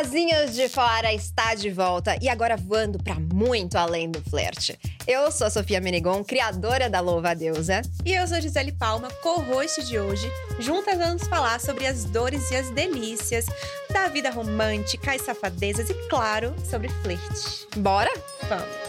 Asinhas de Fora está de volta e agora voando para muito além do flerte. Eu sou a Sofia Menegon, criadora da Louva a Deusa. E eu sou Gisele Palma, co-host de hoje. Juntas vamos falar sobre as dores e as delícias da vida romântica, as safadezas e, claro, sobre flerte. Bora? Vamos!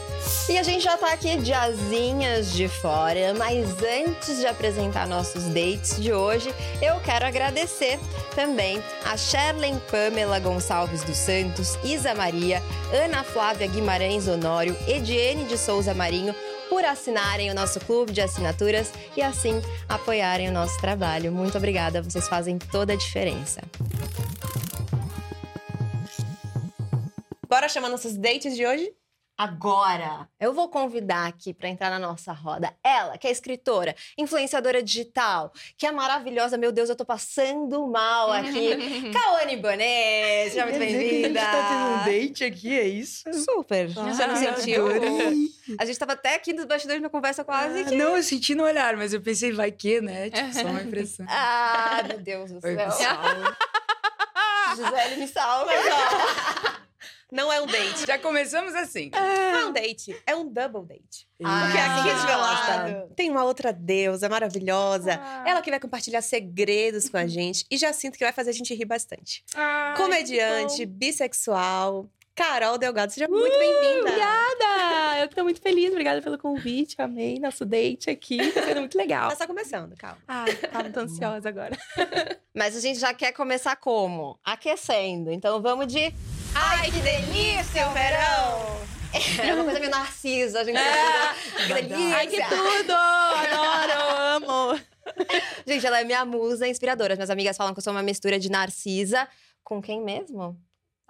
E a gente já tá aqui de asinhas de fora, mas antes de apresentar nossos dates de hoje, eu quero agradecer também a Sherlen Pamela Gonçalves dos Santos, Isa Maria, Ana Flávia Guimarães Honório, Ediene de Souza Marinho, por assinarem o nosso clube de assinaturas e assim apoiarem o nosso trabalho. Muito obrigada, vocês fazem toda a diferença. Bora chamar nossos dates de hoje? Agora, eu vou convidar aqui para entrar na nossa roda ela, que é escritora, influenciadora digital, que é maravilhosa. Meu Deus, eu tô passando mal aqui. Kawane Bonet, seja muito bem-vinda. A gente tá tendo um date aqui, é isso? Super. Ah, Já me sentiu? A gente tava até aqui nos bastidores uma conversa quase Ah, que... não, eu senti no olhar, mas eu pensei, vai que, né? Tipo, só uma impressão. Ah, meu Deus do céu. Gisele, me salva. Não é um date. Já começamos assim. Não é um date, é um double date. Ah, Porque aqui ah. de meu lado tem uma outra deusa maravilhosa. Ela que vai compartilhar segredos com a gente. E já sinto que vai fazer a gente rir bastante. Comediante, bissexual. Carol Delgado, seja muito bem-vinda. Obrigada! Eu tô muito feliz, obrigada pelo convite, amei nosso date aqui, tá sendo muito legal. Tá só começando, calma. Ai, tá muito ansiosa agora. Mas a gente já quer começar como? Aquecendo. Então vamos de... Ai, que delícia o verão! É uma coisa meio narcisa, a gente. Que delícia! Ai, que tudo! Adoro, amo! Gente, ela é minha musa inspiradora. As minhas amigas falam que eu sou uma mistura de Narcisa com quem mesmo?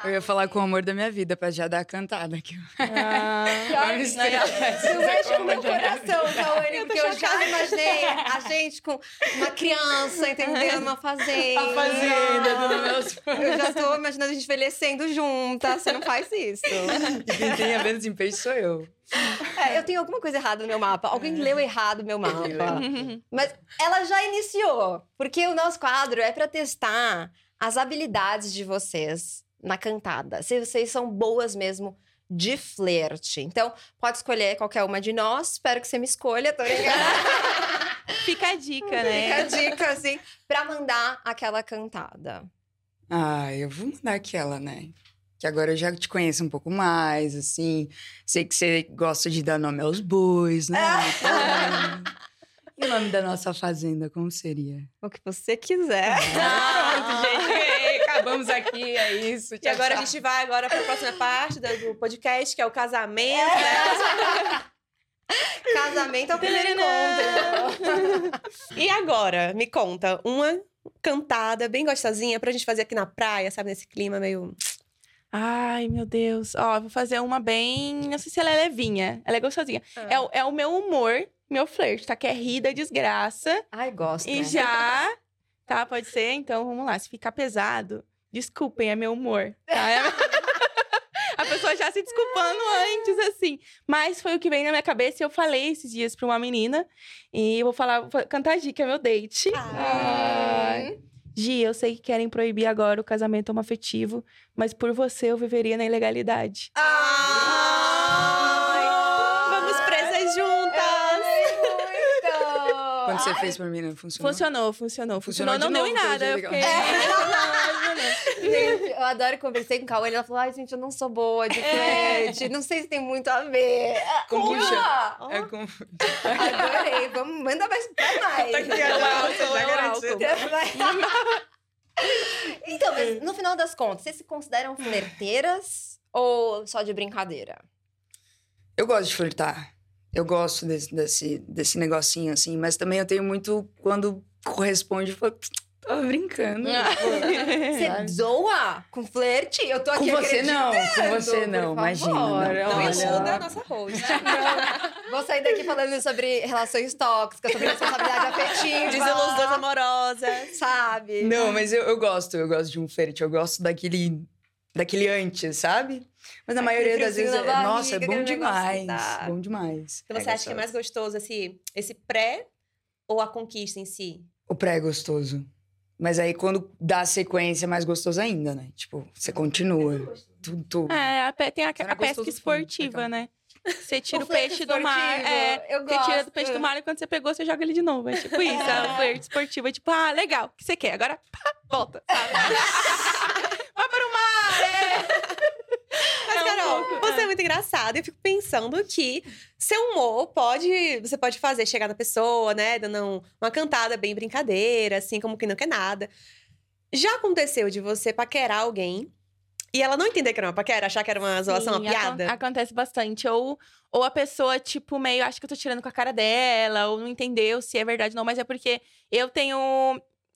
Eu ia falar com o amor da minha vida, pra já dar a cantada aqui. Ah, Uma Narcisa Não mexe com meu coração, Cauane, porque eu já imaginei a gente com uma criança, entendeu? Numa fazenda. A fazenda do meus Eu já tô imaginando a gente envelhecendo juntas. Você não faz isso. E quem tem a menos em peixe sou eu. É, eu tenho alguma coisa errada no meu mapa. Alguém leu errado o meu mapa. Mas ela já iniciou. Porque o nosso quadro é pra testar as habilidades de vocês na cantada. Se vocês são boas mesmo de flerte. Então, pode escolher qualquer uma de nós. Espero que você me escolha, tô ligada? Fica a dica, Fica a né? dica, assim, pra mandar aquela cantada. Ah, eu vou mandar aquela, né? Que agora eu já te conheço um pouco mais, assim. Sei que você gosta de dar nome aos bois, né? E o nome da nossa fazenda, como seria? O que você quiser. Pronto, gente. Acabamos aqui, é isso. E tchau, agora a tchau. gente vai agora para a próxima parte do podcast, que é o casamento, né? Casamento é o primeiro encontro. E agora, me conta, uma cantada bem gostosinha pra gente fazer aqui na praia, sabe? Nesse clima meio. Ai, meu Deus. Ó, vou fazer uma bem. Não sei se ela é levinha. Ela é gostosinha. É, o- é o meu humor, meu flerte, tá? Que é rir da desgraça. Ai, gosto. E já. Tá, pode ser? Então vamos lá. Se ficar pesado, desculpem, é meu humor. Tá? É- A pessoa já se desculpando antes, assim. Mas foi o que veio na minha cabeça e eu falei esses dias pra uma menina. E eu vou falar, vou cantar a Gi, que é meu date. Ai. Gi, eu sei que querem proibir agora o casamento homoafetivo, mas por você eu viveria na ilegalidade. Ai! Você fez pra mim, não funcionou? Funcionou, funcionou. Funcionou Funcionou, não de deu em nada. Eu fiquei... Gente, eu adoro conversei com o Cauê. Ela falou: ai, gente, eu não sou boa de flerte. Não sei se tem muito a ver. Kombucha. É com... Adorei. Vamos, manda mais pra mais. Tá aqui, já, já garantiu. então, mas no final das contas, vocês se consideram flerteiras ou só de brincadeira? Eu gosto de flertar. Eu gosto desse, desse, desse negocinho, assim. Mas também eu tenho muito... Quando corresponde, eu falo... Tava brincando. pô." Você zoa com flerte? Eu tô Com aqui você não, com você não, imagina. Não, Não ajuda a nossa host. Vou sair daqui falando sobre relações tóxicas, sobre responsabilidade afetiva. Desilusões amorosas. Sabe? Não, mas eu, eu gosto, eu gosto de um flerte. Eu gosto daquele, daquele antes, sabe? Mas na Aquele maioria das vezes, na é, nossa, é barriga, bom demais. tá. Bom demais. Então você acha que é mais gostoso esse, esse pré ou a conquista em si? O pré é gostoso. Mas aí quando dá a sequência, é mais gostoso ainda, né? Tipo, você continua. Tudo, tudo. É, a tem a, não é a pesca gostoso esportiva, legal. né? Você tira O o, peixe do mar. É, eu você tira do peixe do mar e quando você pegou, você joga ele de novo. É tipo isso, é o flerte esportivo. É tipo, ah, legal, o que você quer? Agora, pá, volta. sabe? Vai para o mar! É. Mas, É um Carol, pouco, você é é. muito engraçada. Eu fico pensando que seu humor pode. Você pode fazer chegar na pessoa, né? Dando um- uma cantada bem brincadeira, assim, como que não quer nada. Já aconteceu de você paquerar alguém e ela não entender que era uma paquera, achar que era uma zoação, uma Sim, piada? acontece bastante. Ou, ou a pessoa, tipo, meio, acha que eu tô tirando com a cara dela, ou não entendeu se é verdade ou não, mas é porque eu tenho.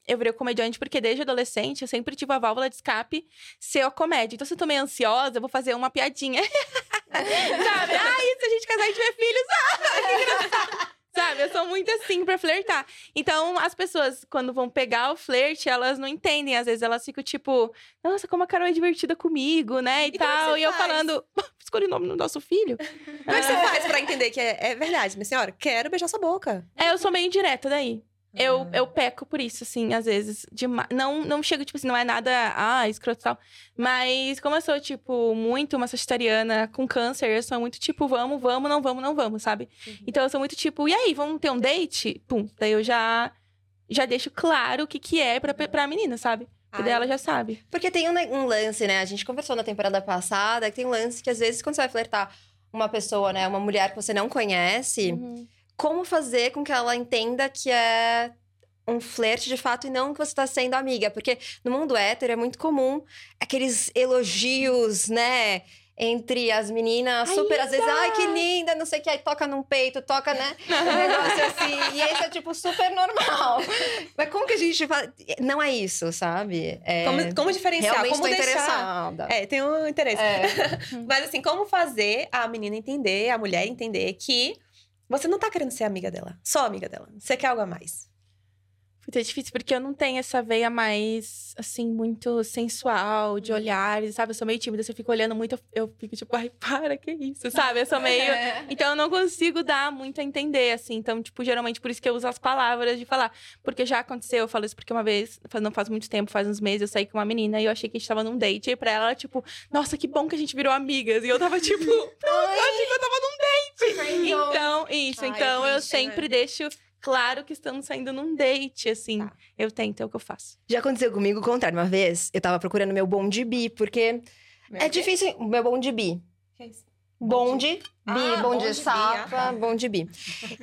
Eu virei comediante porque desde adolescente eu sempre tive a válvula de escape ser a comédia. Então, se eu tô meio ansiosa, eu vou fazer uma piadinha. Sabe? Ah, e se a gente casar e tiver filhos? Ah. Sabe? Eu sou muito assim pra flertar. Então, as pessoas, quando vão pegar o flerte, elas não entendem. Às vezes elas ficam tipo, nossa, como a Carol é divertida comigo, né? E, E tal. E eu faz? falando, escolhi o nome do nosso filho. Como é que você faz pra entender que é, é verdade, minha senhora? Quero beijar sua boca. É, eu sou meio direta daí. Eu, Ah. eu peco por isso, assim, às vezes. dema- Não, não chego, tipo assim, não é nada, ah, escroto e tal. Mas como eu sou, tipo, muito uma sagitariana com câncer, eu sou muito, tipo, vamos, vamos, não vamos, não vamos, sabe? Então eu sou muito, tipo, e aí, vamos ter um date? Pum. Daí eu já, já deixo claro o que que é pra, pra menina, sabe? E daí Ai. ela já sabe. Porque tem um, um lance, né? A gente conversou na temporada passada que tem um lance que às vezes quando você vai flertar uma pessoa, né? Uma mulher que você não conhece, Uhum. Como fazer com que ela entenda que é um flerte de fato e não que você tá sendo amiga. Porque no mundo hétero é muito comum aqueles elogios, né? Entre as meninas, super, às vezes, ai, que linda, não sei o que, aí toca num peito, toca, né? Um negócio assim. E esse é, tipo, super normal. Mas como que a gente faz? Não é isso, sabe? É... Como, como diferenciar? Realmente como deixar... interessada. É, tem um interesse. É. Mas assim, como fazer a menina entender, a mulher entender que você não tá querendo ser amiga dela, só amiga dela. Você quer algo a mais. Puta, é difícil, porque eu não tenho essa veia mais, assim, muito sensual, de olhares, sabe? Eu sou meio tímida, se eu fico olhando muito, eu- eu fico tipo, ai, para, que isso, sabe? Eu sou meio... Então, eu não consigo dar muito a entender, assim. Então, tipo, geralmente, por isso que eu uso as palavras de falar. Porque já aconteceu, eu falo isso porque uma vez, não faz muito tempo, faz uns meses, eu saí com uma menina e eu achei que a gente tava num date. E pra ela, ela, tipo, nossa, que bom que a gente virou amigas. E eu tava, tipo, eu achei que eu tava num date. Então, isso. Ai, então, é eu triste, né? sempre deixo claro que estamos saindo num date, assim. Tá. Eu tento, é o que eu faço. Já aconteceu comigo o contrário. Uma vez, eu tava procurando meu bonde bi, porque é difícil... O meu bonde bi. Bonde, bi, Ah, bonde, sapa, bonde bi.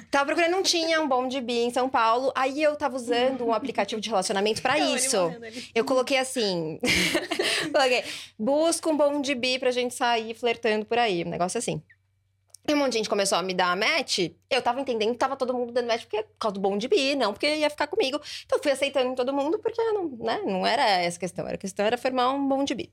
Tava procurando, não tinha um bonde bi em São Paulo. Aí eu tava usando um aplicativo de relacionamento pra isso. Eu coloquei assim. coloquei, busca um bonde bi pra gente sair flertando por aí. Um negócio assim. E um monte de gente começou a me dar match. Eu tava entendendo que tava todo mundo dando match porque, por causa do bonde bi, não porque ia ficar comigo. Então eu fui aceitando todo mundo porque não, né, não era essa questão. Era a questão era formar um bonde bi.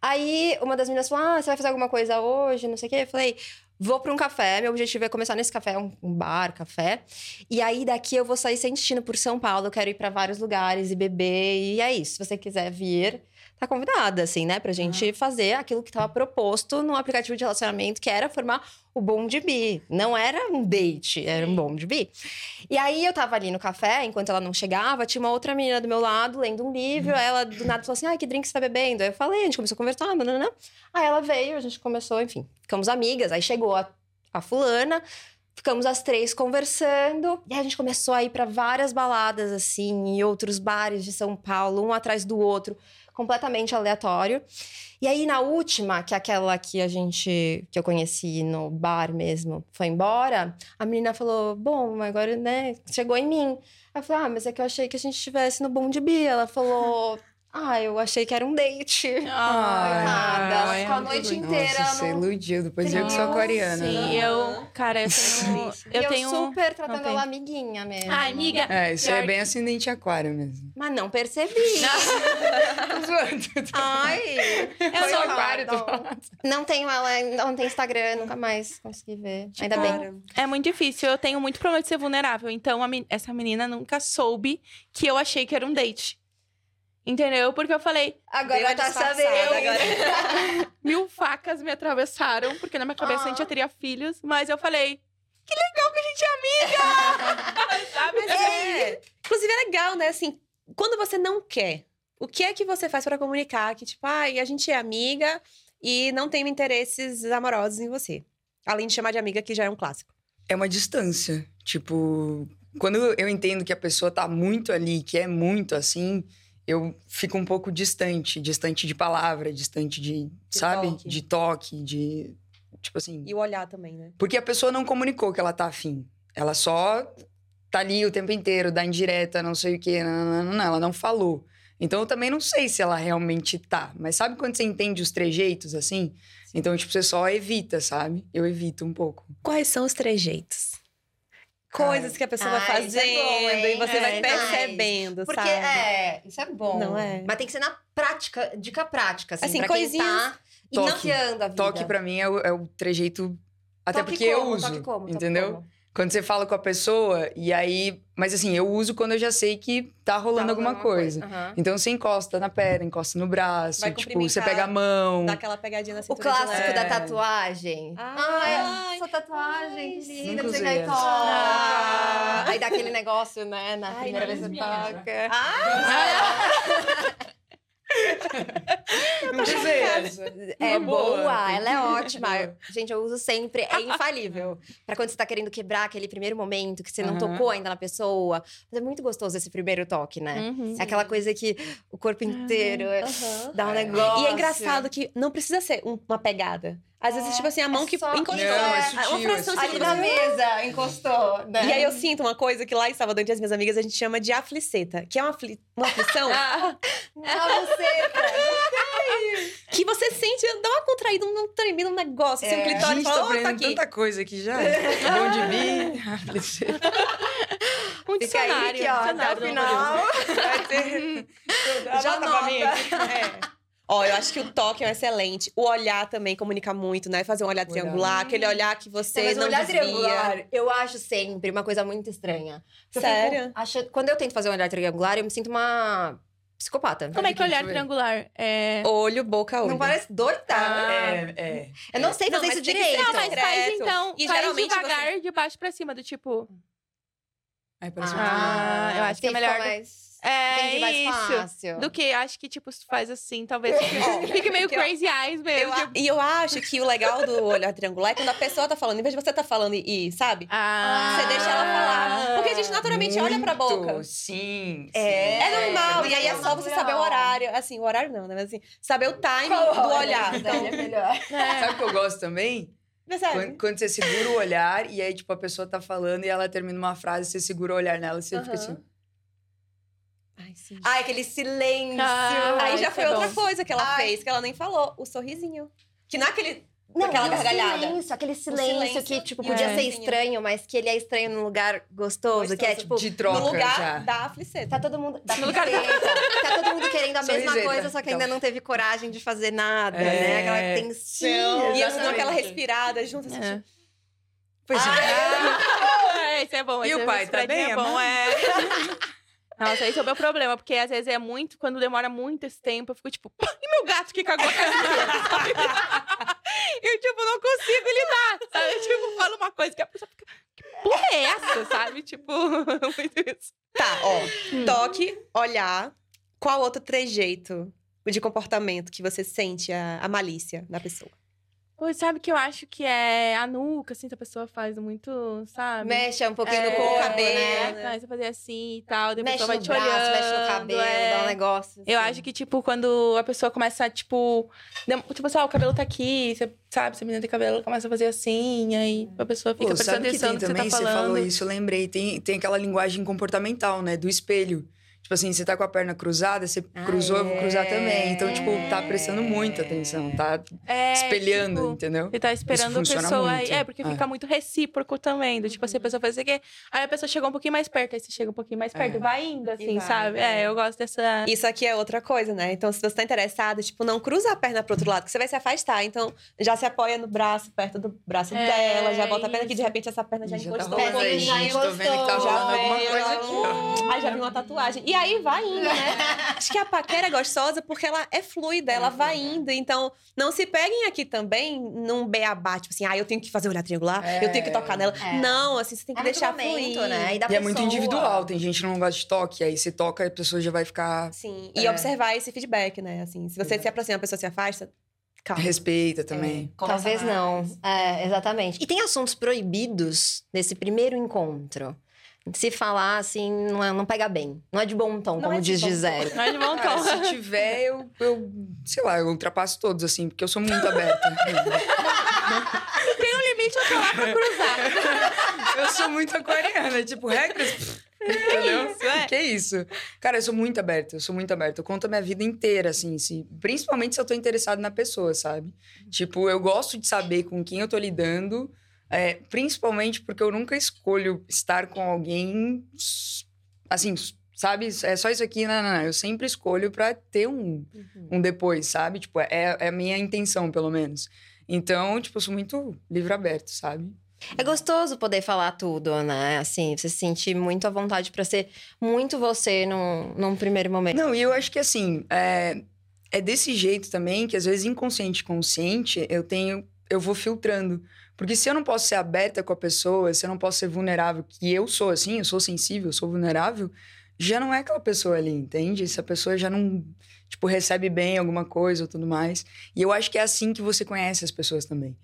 Aí uma das meninas falou: Ah, você vai fazer alguma coisa hoje? Não sei o quê. Eu falei. Vou pra um café, meu objetivo é começar nesse café, um bar, café. E aí daqui eu vou sair sem destino por São Paulo, eu quero ir pra vários lugares e beber. E é isso. Se você quiser vir, tá convidada, assim, né? Pra gente fazer aquilo que tava proposto no aplicativo de relacionamento, que era formar o bonde bi. Não era um date, era um bonde bi. E aí eu tava ali no café, enquanto ela não chegava, tinha uma outra menina do meu lado lendo um livro. Aí ela do nada falou assim: ai, que drink você tá bebendo? Aí eu falei, a gente começou a conversar, nananã. Aí ela veio, a gente começou, enfim, ficamos amigas. Aí chegou a, a fulana. Ficamos as três conversando. E aí a gente começou a ir pra várias baladas, assim, e outros bares de São Paulo, um atrás do outro, completamente aleatório. E aí, na última, que é aquela que a gente, que eu conheci no bar mesmo, foi embora, a menina falou: Bom, agora, né, chegou em mim. Aí eu falei: Ah, mas é que eu achei que a gente estivesse no bom de bi. Ela falou. Ah, eu achei que era um date. Ai, nada. ai, Ficou a é noite inteira. Nossa, você no- iludiu. Depois eu que sou Sim, aquariana. Sim, né? eu... Cara, eu tenho... Eu eu tenho... super tratando ela amiguinha mesmo. Ai, amiga... É, isso é Pior bem ascendente aquário mesmo. Mas não percebi. Ai, Eu sou aquário, tô não, tenho ela, não tem Instagram, nunca mais consegui ver. Ainda bem. Cara, É muito difícil. Eu tenho muito problema de ser vulnerável. Então, a men- essa menina nunca soube que eu achei que era um date. Entendeu? Porque eu falei, Agora tá sabendo. agora. mil facas me atravessaram, porque na minha cabeça a gente já teria filhos. Mas eu falei, que legal que a gente é amiga! Sabe? É. Inclusive é legal, né? Assim, quando você não quer, o que é que você faz para comunicar que, tipo, ai, a gente é amiga e não tenho interesses amorosos em você? Além de chamar de amiga, que já é um clássico. É uma distância. Tipo, quando eu entendo que a pessoa tá muito ali, que é muito assim, eu fico um pouco distante, distante de palavra, distante de, De sabe? toque. De toque, de tipo assim. E o olhar também, né? Porque a pessoa não comunicou que ela tá afim. Ela só tá ali o tempo inteiro, dá indireta, não sei o quê, não, não, não, não, ela não falou. Então eu também não sei se ela realmente tá. Mas sabe quando você entende os trejeitos assim? Então, tipo, você só evita, sabe? Eu evito um pouco. Quais são os trejeitos? Coisas que a pessoa vai isso é fazendo bom, e você É, vai percebendo, Porque sabe? é, isso é bom. Não é? Mas tem que ser na prática, dica prática, assim, Assim, pra quem coisinhas- tá Toque. iniciando a vida. Toque pra mim é o, é o trejeito. Até Toque porque eu como? uso. Toque como? Toque entendeu? como? Quando você fala com a pessoa e aí. Mas assim, eu uso quando eu já sei que tá rolando Tá alguma coisa. Aham. Então você encosta na perna, encosta no braço, Vai tipo, você pega a mão. Dá aquela pegadinha na O cintura. clássico da tatuagem. Ai, Ai, sua tatuagem, ai, que linda, essa. toca. Ah. Aí dá aquele negócio, né, na Ai, primeira vez que toca. Ah, Não essa. É Uma boa. boa, ela é ótima. Gente, eu uso sempre, é infalível. Pra quando você tá querendo quebrar aquele primeiro momento que você não Aham. tocou ainda na pessoa. Mas é muito gostoso esse primeiro toque, né? Uhum. É aquela coisa que o corpo inteiro é- Aham. dá um É. negócio. E é engraçado que não precisa ser um- uma pegada. Às vezes, tipo assim, a mão É que só- encostou. Não, é uma sutil, é fração sutil. Ali na mesa, encostou, né? E aí eu sinto uma coisa que lá em Salvador, entre as minhas amigas, a gente chama de afliceta, que é uma, afli... uma aflição Ah, você, que você sente, dá uma contraída, um tremendo um negócio, assim, um É. clitóris Gente, fala, "Opa, aprendendo aqui. tanta coisa aqui já. Bom de mim. Um Fica aí dicionário. que, ó, até o dicionário final. Vai ter. Já Anota pra mim aqui. É. Ó, eu acho que o toque é excelente. O olhar também comunica muito, né? Fazer um olhar Olhar. triangular, aquele olhar que você Mas não olhar desvia. triangular, eu acho sempre uma coisa muito estranha. Eu fico Sério? achando- quando eu tento fazer um olhar triangular, eu me sinto uma psicopata. Como é que é eu olhar ver. triangular? É... Olho, boca, olho. Não parece doida? É, é. Eu não sei Não, fazer mas isso direito. Não, mas faz então. E faz geralmente devagar, de baixo pra cima, do tipo. Aí parece um Ah, eu acho que é melhor- mais... É Entendi, mais isso. fácil. Do que acho que, tipo, se faz assim, talvez fique, fique meio Porque eu- crazy eyes mesmo. Eu tipo, e eu acho que o legal do olhar triangular é quando a pessoa tá falando, em vez de você tá falando e, e, sabe? ah, Você deixa ela falar. Porque a gente naturalmente olha pra Muito, boca. Sim. É. sim. É normal, e aí é só você saber o horário. Assim, o horário não, né? Mas assim, saber o timing do olhar. Então, é melhor. É. Sabe o que eu gosto também? Quando, quando você segura o olhar e aí, tipo, a pessoa tá falando e ela termina uma frase, você segura o olhar nela e você fica Aham. assim. Ai, sim. Ai, aquele silêncio. Ah, Aí isso já foi é outra bom. coisa que ela Ai. fez, que ela nem falou. O sorrisinho. Que não é aquele. Não, aquela gargalhada. Silêncio, aquele silêncio, silêncio. que, tipo, podia É. ser estranho, mas que ele é estranho num lugar gostoso, que é, Gostoso. tipo... De troca no lugar já. da afliceta. Tá todo mundo. Da No lugar fliceta. Tá todo mundo querendo a mesma Sorriseta, coisa, só que ainda então. não teve coragem de fazer nada, É. né? Aquela tensão. e eles dão aquela respirada junto, assim. É. Pois é. É, esse é bom. E o é- pai, tá bem, É bom, é. Nossa, esse é o meu problema, porque às vezes é muito, quando demora muito esse tempo, eu fico tipo, "Pá, e meu gato que cagou a casa inteira?" sabe? Eu, tipo, não consigo lidar, sabe? Eu, tipo, falo uma coisa que a pessoa fica, que porra é essa, sabe? Tipo, muito isso. Tá, ó. Hum. Toque, olhar. Qual outro trejeito de comportamento que você sente a, a malícia da pessoa? Pô, sabe que eu acho que é a nuca, assim, que a pessoa faz muito, sabe? Mexe um pouquinho É, no corpo, cabelo, né? né? Você fazer assim e tal, depois a Mexe vai no te braço, olhando. mexe no cabelo, é. dá um negócio. Eu assim. acho que, tipo, quando a pessoa começa, tipo... dem- Tipo assim, ah, o cabelo tá aqui, você sabe, se a menina tem cabelo, ela começa a fazer assim, aí a pessoa fica Pô, prestando sabe que atenção tem no que você também? tá Você falando. falou isso, eu lembrei. Tem, tem aquela linguagem comportamental, né? Do espelho. Tipo assim, você tá com a perna cruzada, você Ah, cruzou, eu vou cruzar é. também. Então, tipo, tá prestando muita atenção, tá É, espelhando, tipo, entendeu? Você tá esperando a pessoa. muito. É, porque É. fica muito recíproco também. Do, tipo, assim, a pessoa faz isso aqui. Aí a pessoa chegou um pouquinho mais perto, aí você chega um pouquinho mais perto. É. Vai indo, assim, vai, sabe? é. É, eu gosto dessa. Isso aqui é outra coisa, né? Então, se você tá interessado, tipo, não cruza a perna pro outro lado, que você vai se afastar. Então, já se apoia no braço, perto do braço É, dela, já bota a perna aqui, de repente essa perna já já tá encostou. rolando um aí, pouquinho. já tô vendo que tá encostou, rolando já alguma coisa já- aqui. Aí já viu uma tatuagem. E aí vai indo, né? Acho que a paquera é gostosa porque ela é fluida, ela vai indo. Então, não se peguem aqui também num beabá, tipo assim, ah, eu tenho que fazer olhar triangular, eu tenho que tocar nela. É. Não, assim, você tem que É muito deixar momento, fluir. né? E, E é muito individual. Tem gente que não gosta de toque, aí você toca e a pessoa já vai ficar. Sim, e É. observar esse feedback, né? Assim, se você Exato. se aproxima, a pessoa se afasta, calma. Respeita também. Talvez Conversa não. mais. É, exatamente. E tem assuntos proibidos nesse primeiro encontro. Se falar assim, não, é- não pega bem. Não é de bom tom, Não como é diz. Gisele. Não é de bom Cara, tom. se tiver, eu, eu, sei lá, eu ultrapasso todos, assim, porque eu sou muito aberta. Tem um limite, eu tô lá pra cruzar. eu sou muito aquariana, tipo, regras. Entendeu? isso, é. Que isso? Cara, eu sou muito aberta, eu sou muito aberta. Eu conto a minha vida inteira, assim, se, principalmente se eu tô interessado na pessoa, sabe? Tipo, eu gosto de saber com quem eu tô lidando, é, principalmente porque eu nunca escolho estar com alguém, assim, sabe? É só isso aqui, não, não, não. Eu sempre escolho pra ter um, um depois, sabe? Tipo, é, é a minha intenção, pelo menos. Então, tipo, eu sou muito livre-aberto, sabe? É gostoso poder falar tudo, né? Assim, você se sentir muito à vontade pra ser muito você num, num primeiro momento. Não, e eu acho que assim, é, é desse jeito também que às vezes inconsciente e consciente eu tenho, eu vou filtrando. Porque se eu não posso ser aberta com a pessoa, se eu não posso ser vulnerável, que eu sou assim, eu sou sensível, eu sou vulnerável, já não é aquela pessoa ali, entende? Essa pessoa já não, tipo, recebe bem alguma coisa ou tudo mais. E eu acho que é assim que você conhece as pessoas também.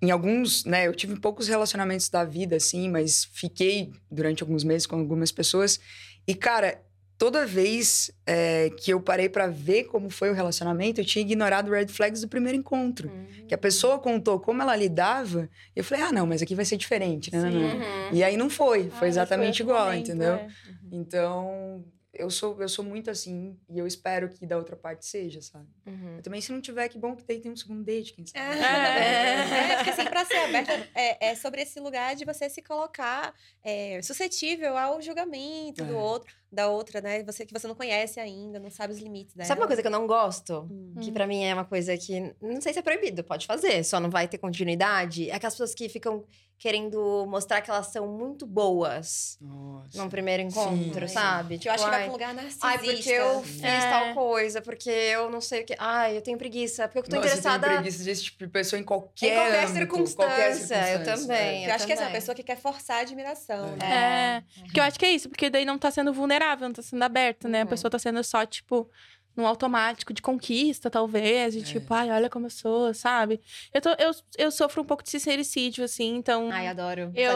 Em alguns, né, eu tive poucos relacionamentos da vida, assim, mas fiquei durante alguns meses com algumas pessoas. E, cara, toda vez é, que eu parei pra ver como foi o relacionamento, eu tinha ignorado red flags do primeiro encontro. Que a pessoa contou como ela lidava, eu falei, ah, não, mas aqui vai ser diferente, né? Uhum. E aí não foi, Ah, foi mas exatamente esse igual, entendeu? é. Então, eu sou, eu sou muito assim, e eu espero que da outra parte seja, sabe? Uhum. Também, se não tiver, que bom que tem, tem um segundo date, quem sabe? É, é, porque assim, pra ser aberta, é, é sobre esse lugar de você se colocar é, suscetível ao julgamento do É. outro, da outra, né? Você, que você não conhece ainda, não sabe os limites dela. Sabe uma coisa que eu não gosto? Hum. Que pra mim é uma coisa que não sei se é proibido, pode fazer, só não vai ter continuidade. É aquelas pessoas que ficam querendo mostrar que elas são muito boas Nossa. num primeiro encontro, Sim. sabe? Que eu acho que vai ai, pra um lugar narcisista. Ai, porque eu fiz É. tal coisa, porque eu não sei o que. Ai, eu tenho preguiça, porque eu tô Nossa, interessada eu tenho preguiça desse tipo de pessoa em qualquer em qualquer âmbito, circunstância. qualquer Eu circunstância, também. Eu acho que essa é uma também. pessoa que quer forçar a admiração. né? É. Porque eu acho que é isso, porque daí não tá sendo vulnerável, não tá sendo aberto, né? A Uhum. pessoa tá sendo só, tipo, num automático de conquista, talvez. E É. tipo, ai, olha como eu sou, sabe? Eu, tô, eu, eu sofro um pouco de sincericídio, assim, então. Ai, adoro. Eu-.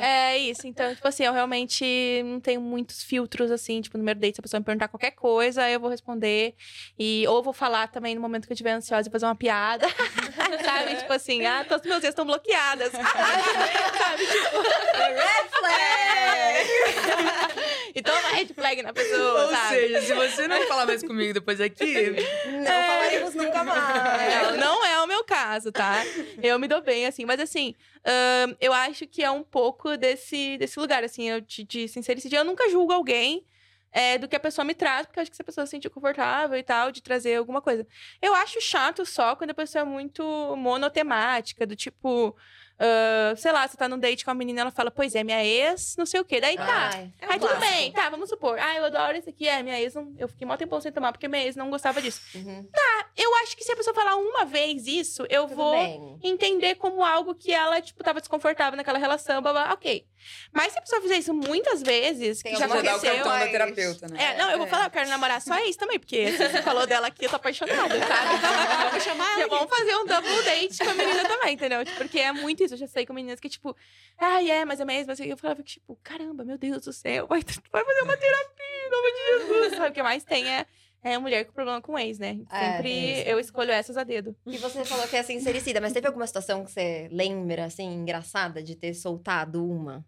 É isso, então, tipo assim, eu realmente não tenho muitos filtros, assim, tipo, no primeiro date, se a pessoa me perguntar qualquer coisa, eu vou responder. E, ou vou falar também no momento que eu estiver ansiosa e fazer uma piada. sabe? Tipo assim, ah, todos os meus ex estão bloqueadas. sabe? Tipo, Red flag! Então uma red flag na pessoa, Ou sabe? seja, se você não falar mais comigo depois aqui, Não falaremos nunca mais. Não, não é o meu caso, tá? Eu me dou bem, assim. Mas, assim, eu acho que é um pouco desse, desse lugar, assim, eu, de, de sincericídio. Eu nunca julgo alguém é, do que a pessoa me traz, porque eu acho que se a pessoa se sentir confortável e tal, de trazer alguma coisa. Eu acho chato só quando a pessoa é muito monotemática, do tipo... ah, sei lá, você tá num date com a menina ela fala, pois é, minha ex, não sei o quê. Daí tá. Ai, é um Aí tudo bem, tá, vamos supor. Ah, eu adoro esse aqui. É, minha ex, não, eu fiquei mó tempão sem tomar porque minha ex não gostava disso. Uhum. Eu acho que se a pessoa falar uma vez isso, eu Tudo vou bem. entender como algo que ela, tipo, tava desconfortável naquela relação, blá, blá, ok. Mas se a pessoa fizer isso muitas vezes, Tem que já já dá o aconteceu, cartão da terapeuta, né? É, não, eu vou É. falar, eu quero namorar só isso também, porque você falou dela aqui, eu tô apaixonada, sabe? Vou chamar Já ela. vamos fazer um double date com a menina também, entendeu? Tipo, Porque é muito isso. Eu já sei com meninas que, tipo, ai, é, mas é mesmo. Assim, eu falava que, tipo, caramba, meu Deus do céu, vai, vai fazer uma terapia, em nome de Jesus. Sabe? O que mais tem é, é mulher com problema com ex, né? É, Sempre isso. eu escolho essas a dedo. E você falou que é sincericida, mas teve alguma situação que você lembra, assim, engraçada de ter soltado uma?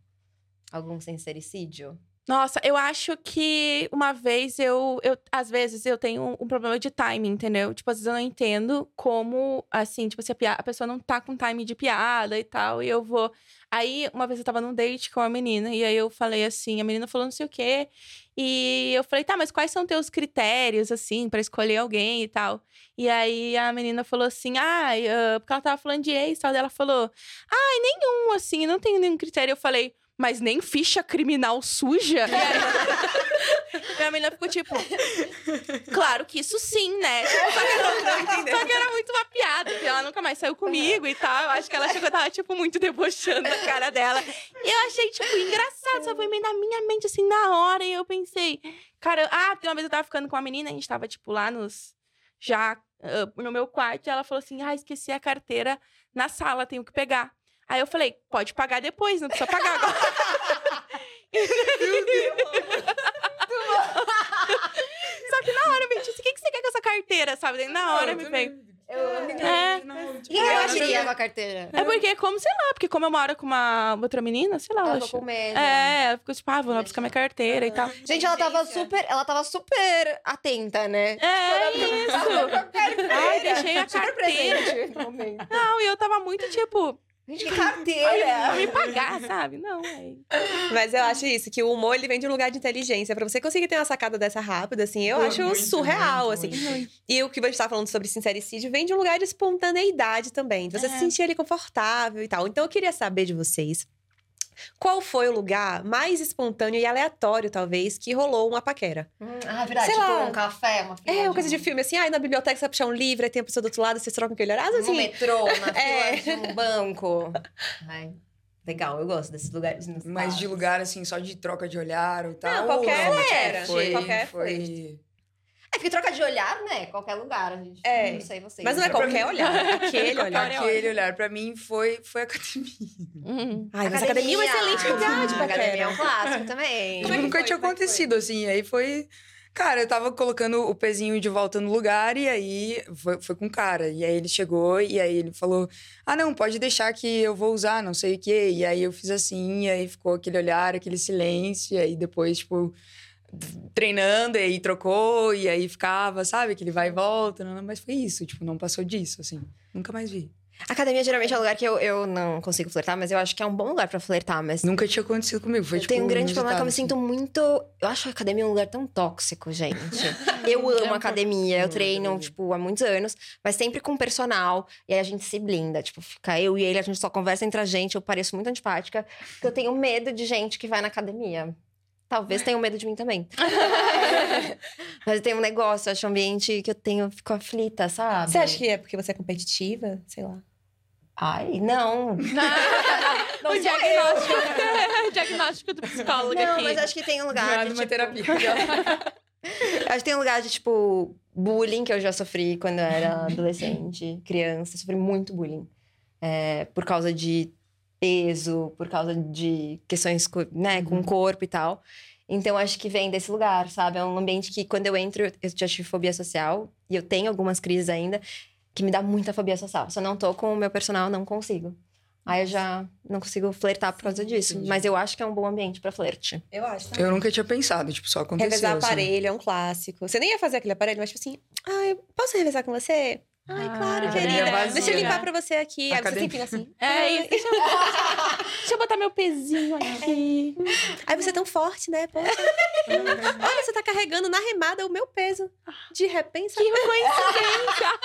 Algum sincericídio? Nossa, eu acho que uma vez eu, eu às vezes eu tenho um, problema de timing, entendeu? Tipo, às vezes eu não entendo como, assim, tipo, se a, pia- a pessoa não tá com timing de piada e tal, e eu vou. Aí, uma vez eu tava num date com a menina, e aí eu falei assim, a menina falou não sei o quê, e eu falei, tá, mas quais são teus critérios, assim, pra escolher alguém e tal? E aí a menina falou assim, ah, porque ela tava falando de ex e tal, daí ela falou, ai, nenhum, assim, não tenho nenhum critério. Eu falei, mas nem ficha criminal suja? Minha menina ficou tipo, claro que isso sim, né? Só que, era, só que era muito uma piada, porque ela nunca mais saiu comigo e tal. Eu acho que ela eu tava, tipo, muito debochando a cara dela. E eu achei, tipo, engraçado, só foi meio na minha mente, assim, na hora. E eu pensei, cara, ah, porque uma vez eu tava ficando com uma menina, a gente tava, tipo, lá nos. Já ah, no meu quarto, e ela falou assim: ah, esqueci a carteira na sala, tenho que pegar. Aí eu falei, pode pagar depois, não precisa pagar agora. Só que na hora eu disse, o que, que você quer com essa carteira, sabe? Daí na hora me veio. Eu É. O que eu queria uma carteira? É porque, como, sei lá, porque como eu moro com uma outra menina, sei lá, Ela ela ficou achou. com medo. É, ela ficou tipo, ah, vou lá buscar minha carteira e tal. Gente, ela tava super, ela tava super atenta, né? É isso. Ai, deixei a Super carteira. presente no momento. Não, e eu tava muito tipo, Gente, que pra carteira! me pagar, sabe? Não, aí. Mas eu acho isso, que o humor ele vem de um lugar de inteligência. Pra você conseguir ter uma sacada dessa rápida, assim, eu Pô, acho muito, surreal, muito, assim. muito. E o que você tá falando sobre sincericídio vem de um lugar de espontaneidade também. De você se É. sentir ali confortável e tal. Então eu queria saber de vocês. Qual foi o lugar mais espontâneo e aleatório, talvez, que rolou uma paquera? Hum, ah, é verdade. Sei tipo lá. um café, uma É, uma coisa de filme, assim, ai, na biblioteca você vai puxar um livro, aí tem a pessoa do outro lado, vocês trocam aquele olhar. No Assim, metrô, na É. fila de um banco. Ai, legal, eu gosto desses lugares. Mas de lugar, assim, só de troca de olhar ou tal. qualquer ou- flerte, Foi, qualquer foi... É, porque troca de olhar, né? Qualquer lugar, a gente. É. Não sei vocês. mas não é qualquer mim- olhar, é aquele Qualquer olhar. Aquele olhar, pra mim, foi, foi academia. Hum. Ai, mas a academia é um excelente lugar de Ah, Academia é paquera. um clássico também. Como é que nunca foi? tinha Como é que foi? acontecido, assim. Aí foi. Cara, eu tava colocando o pezinho de volta no lugar e aí foi, foi com o cara. E aí ele chegou e aí ele falou: Ah, não, pode deixar que eu vou usar, não sei o quê. E aí eu fiz assim, e aí ficou aquele olhar, aquele silêncio. E aí depois, tipo, treinando, e aí trocou, e aí ficava, sabe? Aquele vai e volta. não- não, Mas foi isso, tipo, não passou disso, assim. Nunca mais vi. Academia geralmente é um lugar que eu, eu não consigo flertar, mas eu acho que é um bom lugar pra flertar. Mas Nunca tinha acontecido comigo. Foi, eu tipo, tenho um grande problema que eu me sinto muito. Eu acho a academia um lugar tão tóxico, gente. Eu É amo um academia, eu treino, academia. tipo, há muitos anos, mas sempre com personal. E aí a gente se blinda. Tipo, fica eu e ele, a gente só conversa entre a gente. Eu pareço muito antipática, porque eu tenho medo de gente que vai na academia. Talvez tenham medo de mim também. mas tem um negócio, eu acho um ambiente que eu tenho, fico aflita, sabe? Você acha que é porque você é competitiva? Sei lá. Ai, não. o diagnóstico, o diagnóstico do psicólogo Não, aqui. mas acho que tem um lugar de, uma tipo, terapia. Acho que tem um lugar de, tipo, bullying que eu já sofri quando eu era adolescente, criança. Sofri muito bullying. É, por causa de peso, por causa de questões né, com o corpo e tal. Então, acho que vem desse lugar, sabe? É um ambiente que, quando eu entro, eu já tive fobia social. E eu tenho algumas crises ainda, que me dá muita fobia social. Se eu não tô com o meu personal, não consigo. Aí eu já não consigo flertar por causa disso. entendi. Mas eu acho que é um bom ambiente pra flerte. Eu acho. Eu nunca tinha pensado, tipo, só aconteceu. Revezar assim. aparelho é um clássico. Você nem ia fazer aquele aparelho, mas tipo assim, ai, posso revezar com você? Ai, Ah, claro, academia querida. vazia, Deixa eu limpar né? pra você aqui. Aí você sempre assim. É isso. Deixa eu, deixa eu botar meu pezinho aqui. Ai, você é tão forte, né? Poxa. Olha, você tá carregando na remada o meu peso. De repente, Que coincidência!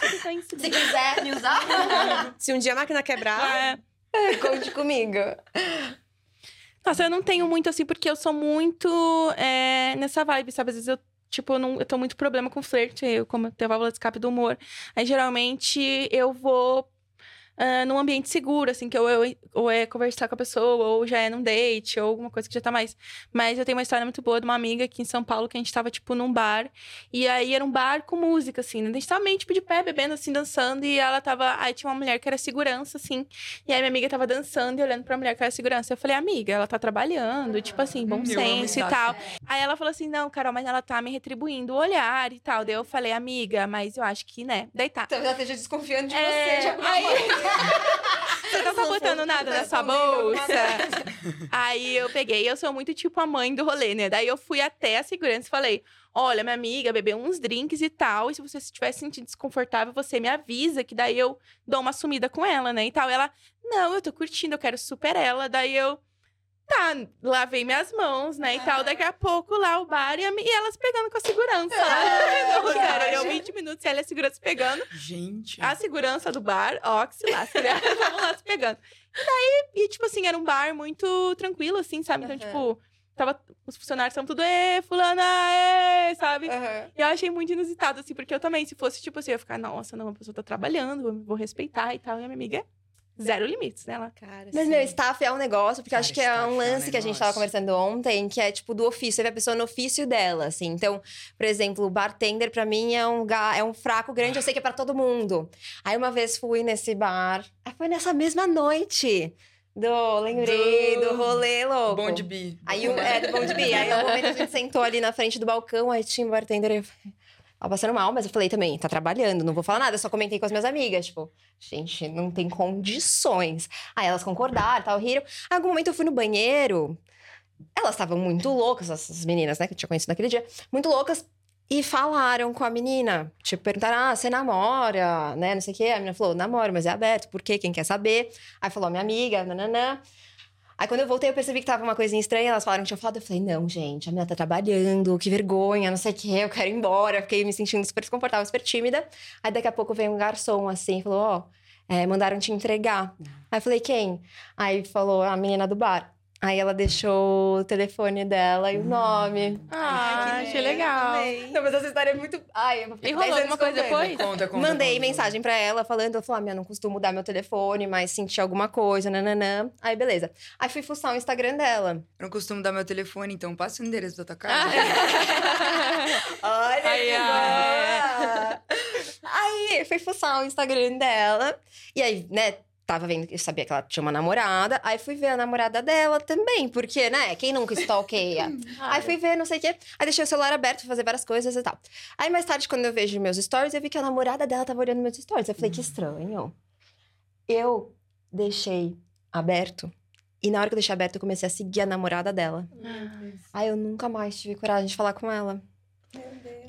Que Se coincidência. quiser me usar, se um dia a máquina quebrar, É. conte comigo. Nossa, eu não tenho muito assim, porque eu sou muito é, nessa vibe, sabe? Às vezes eu, tipo, eu, não, eu tenho muito problema com flerte, eu, como tenho válvula de escape do humor. Aí, geralmente, eu vou ah, num ambiente seguro, assim, que eu, eu, ou é conversar com a pessoa, ou já é num date, ou alguma coisa que já tá mais. Mas eu tenho uma história muito boa de uma amiga aqui em São Paulo, que a gente tava, tipo, num bar. E aí era um bar com música, assim, né? A gente tava meio, tipo, de pé, bebendo, assim, dançando. E ela tava. Aí tinha uma mulher que era segurança, assim. E aí minha amiga tava dançando e olhando pra mulher que era segurança. Eu falei, amiga, ela tá trabalhando, tipo assim, bom Eu amo senso e tal. Aí ela falou assim: não, Carol, mas ela tá me retribuindo o olhar e tal. Daí eu falei, amiga, mas eu acho que, né? Daí tá. Talvez ela esteja desconfiando de É, você. de alguma aí-. Você não tá botando nada na sua bolsa. Aí eu peguei, eu sou muito tipo a mãe do rolê, né? Daí eu fui até a segurança e falei: Olha, minha amiga bebeu uns drinks e tal. E se você estiver se sentindo desconfortável, você me avisa, que daí eu dou uma sumida com ela, né? E tal. Ela, não, eu tô curtindo, eu quero super ela. Daí eu. Tá, lavei minhas mãos, né, e tal. Daqui a pouco lá o bar e, a, e elas pegando com a segurança. Ah, não, sério, deu 20 minutos e ela e a segurança pegando. Gente. A segurança do bar, ó, que se lasca, né? Vamos lá se pegando. E daí, e, tipo assim, era um bar muito tranquilo, assim, sabe? Então, Uhum. tipo, tava, os funcionários estavam tudo, ê, fulana, ê, sabe? Uhum. E eu achei muito inusitado, assim, porque eu também, se fosse, tipo assim, eu ia ficar, nossa, não, a pessoa tá trabalhando, vou, vou respeitar e tal. E a minha amiga, zero limites, né? Ela, Cara, Mas, sim. meu, staff é um negócio, porque Cara, acho que é um staff é um lance que a gente tava conversando ontem, que é tipo do ofício. Você vê a pessoa no ofício dela, assim. Então, por exemplo, o bartender pra mim é um, é um fraco grande, eu sei que é pra todo mundo. Aí uma vez fui nesse bar, aí foi nessa mesma noite. Do, lembrei, do, Do rolê louco. Bom de bi. Aí o, é, do Bom de Bi. Aí um momento a gente sentou ali na frente do balcão, aí tinha um bartender e eu falei, tava passando mal, mas eu falei também, tá trabalhando, não vou falar nada, só comentei com as minhas amigas, tipo, gente, não tem condições. Aí elas concordaram, tal, riram. Aí, algum momento eu fui no banheiro, elas estavam muito loucas, essas meninas, né, que eu tinha conhecido naquele dia, muito loucas. E falaram com a menina, tipo, perguntaram, ah, você namora, né, não sei o quê. A menina falou, namoro, mas é aberto, por quê? Quem quer saber? Aí falou, minha amiga, nananã. Aí quando eu voltei, eu percebi que tava uma coisinha estranha, elas falaram que tinha falado. Eu falei, não, gente, a menina tá trabalhando, que vergonha, não sei o quê, eu quero ir embora. Fiquei me sentindo super desconfortável, super tímida. Aí daqui a pouco veio um garçom assim, e falou, ó, é, mandaram te entregar. Aí eu falei, quem? Aí falou, a menina do bar. Aí ela deixou o telefone dela e o nome. ah, achei legal. Não, mas essa história é muito. Ai, eu E rolou alguma coisa depois? Conta, conta. Mandei conta. mensagem pra ela falando, eu falei, ah, minha, não costumo dar meu telefone, mas senti alguma coisa, nananã. Aí, beleza. Aí fui fuçar o Instagram dela. Eu não costumo dar meu telefone, então passa o endereço da tua casa. Olha Aí, que! Aí, fui fuçar o Instagram dela. E aí, né, tava vendo, eu sabia que ela tinha uma namorada. Aí fui ver a namorada dela também, porque, né, quem nunca stalkeia? Aí fui ver, não sei o quê. Aí deixei o celular aberto, fazer várias coisas e tal. Aí mais tarde, quando eu vejo meus stories, eu vi que a namorada dela tava olhando meus stories. Eu falei, que estranho. Eu deixei aberto. E na hora que eu deixei aberto, eu comecei a seguir a namorada dela. Aí eu nunca mais tive coragem de falar com ela.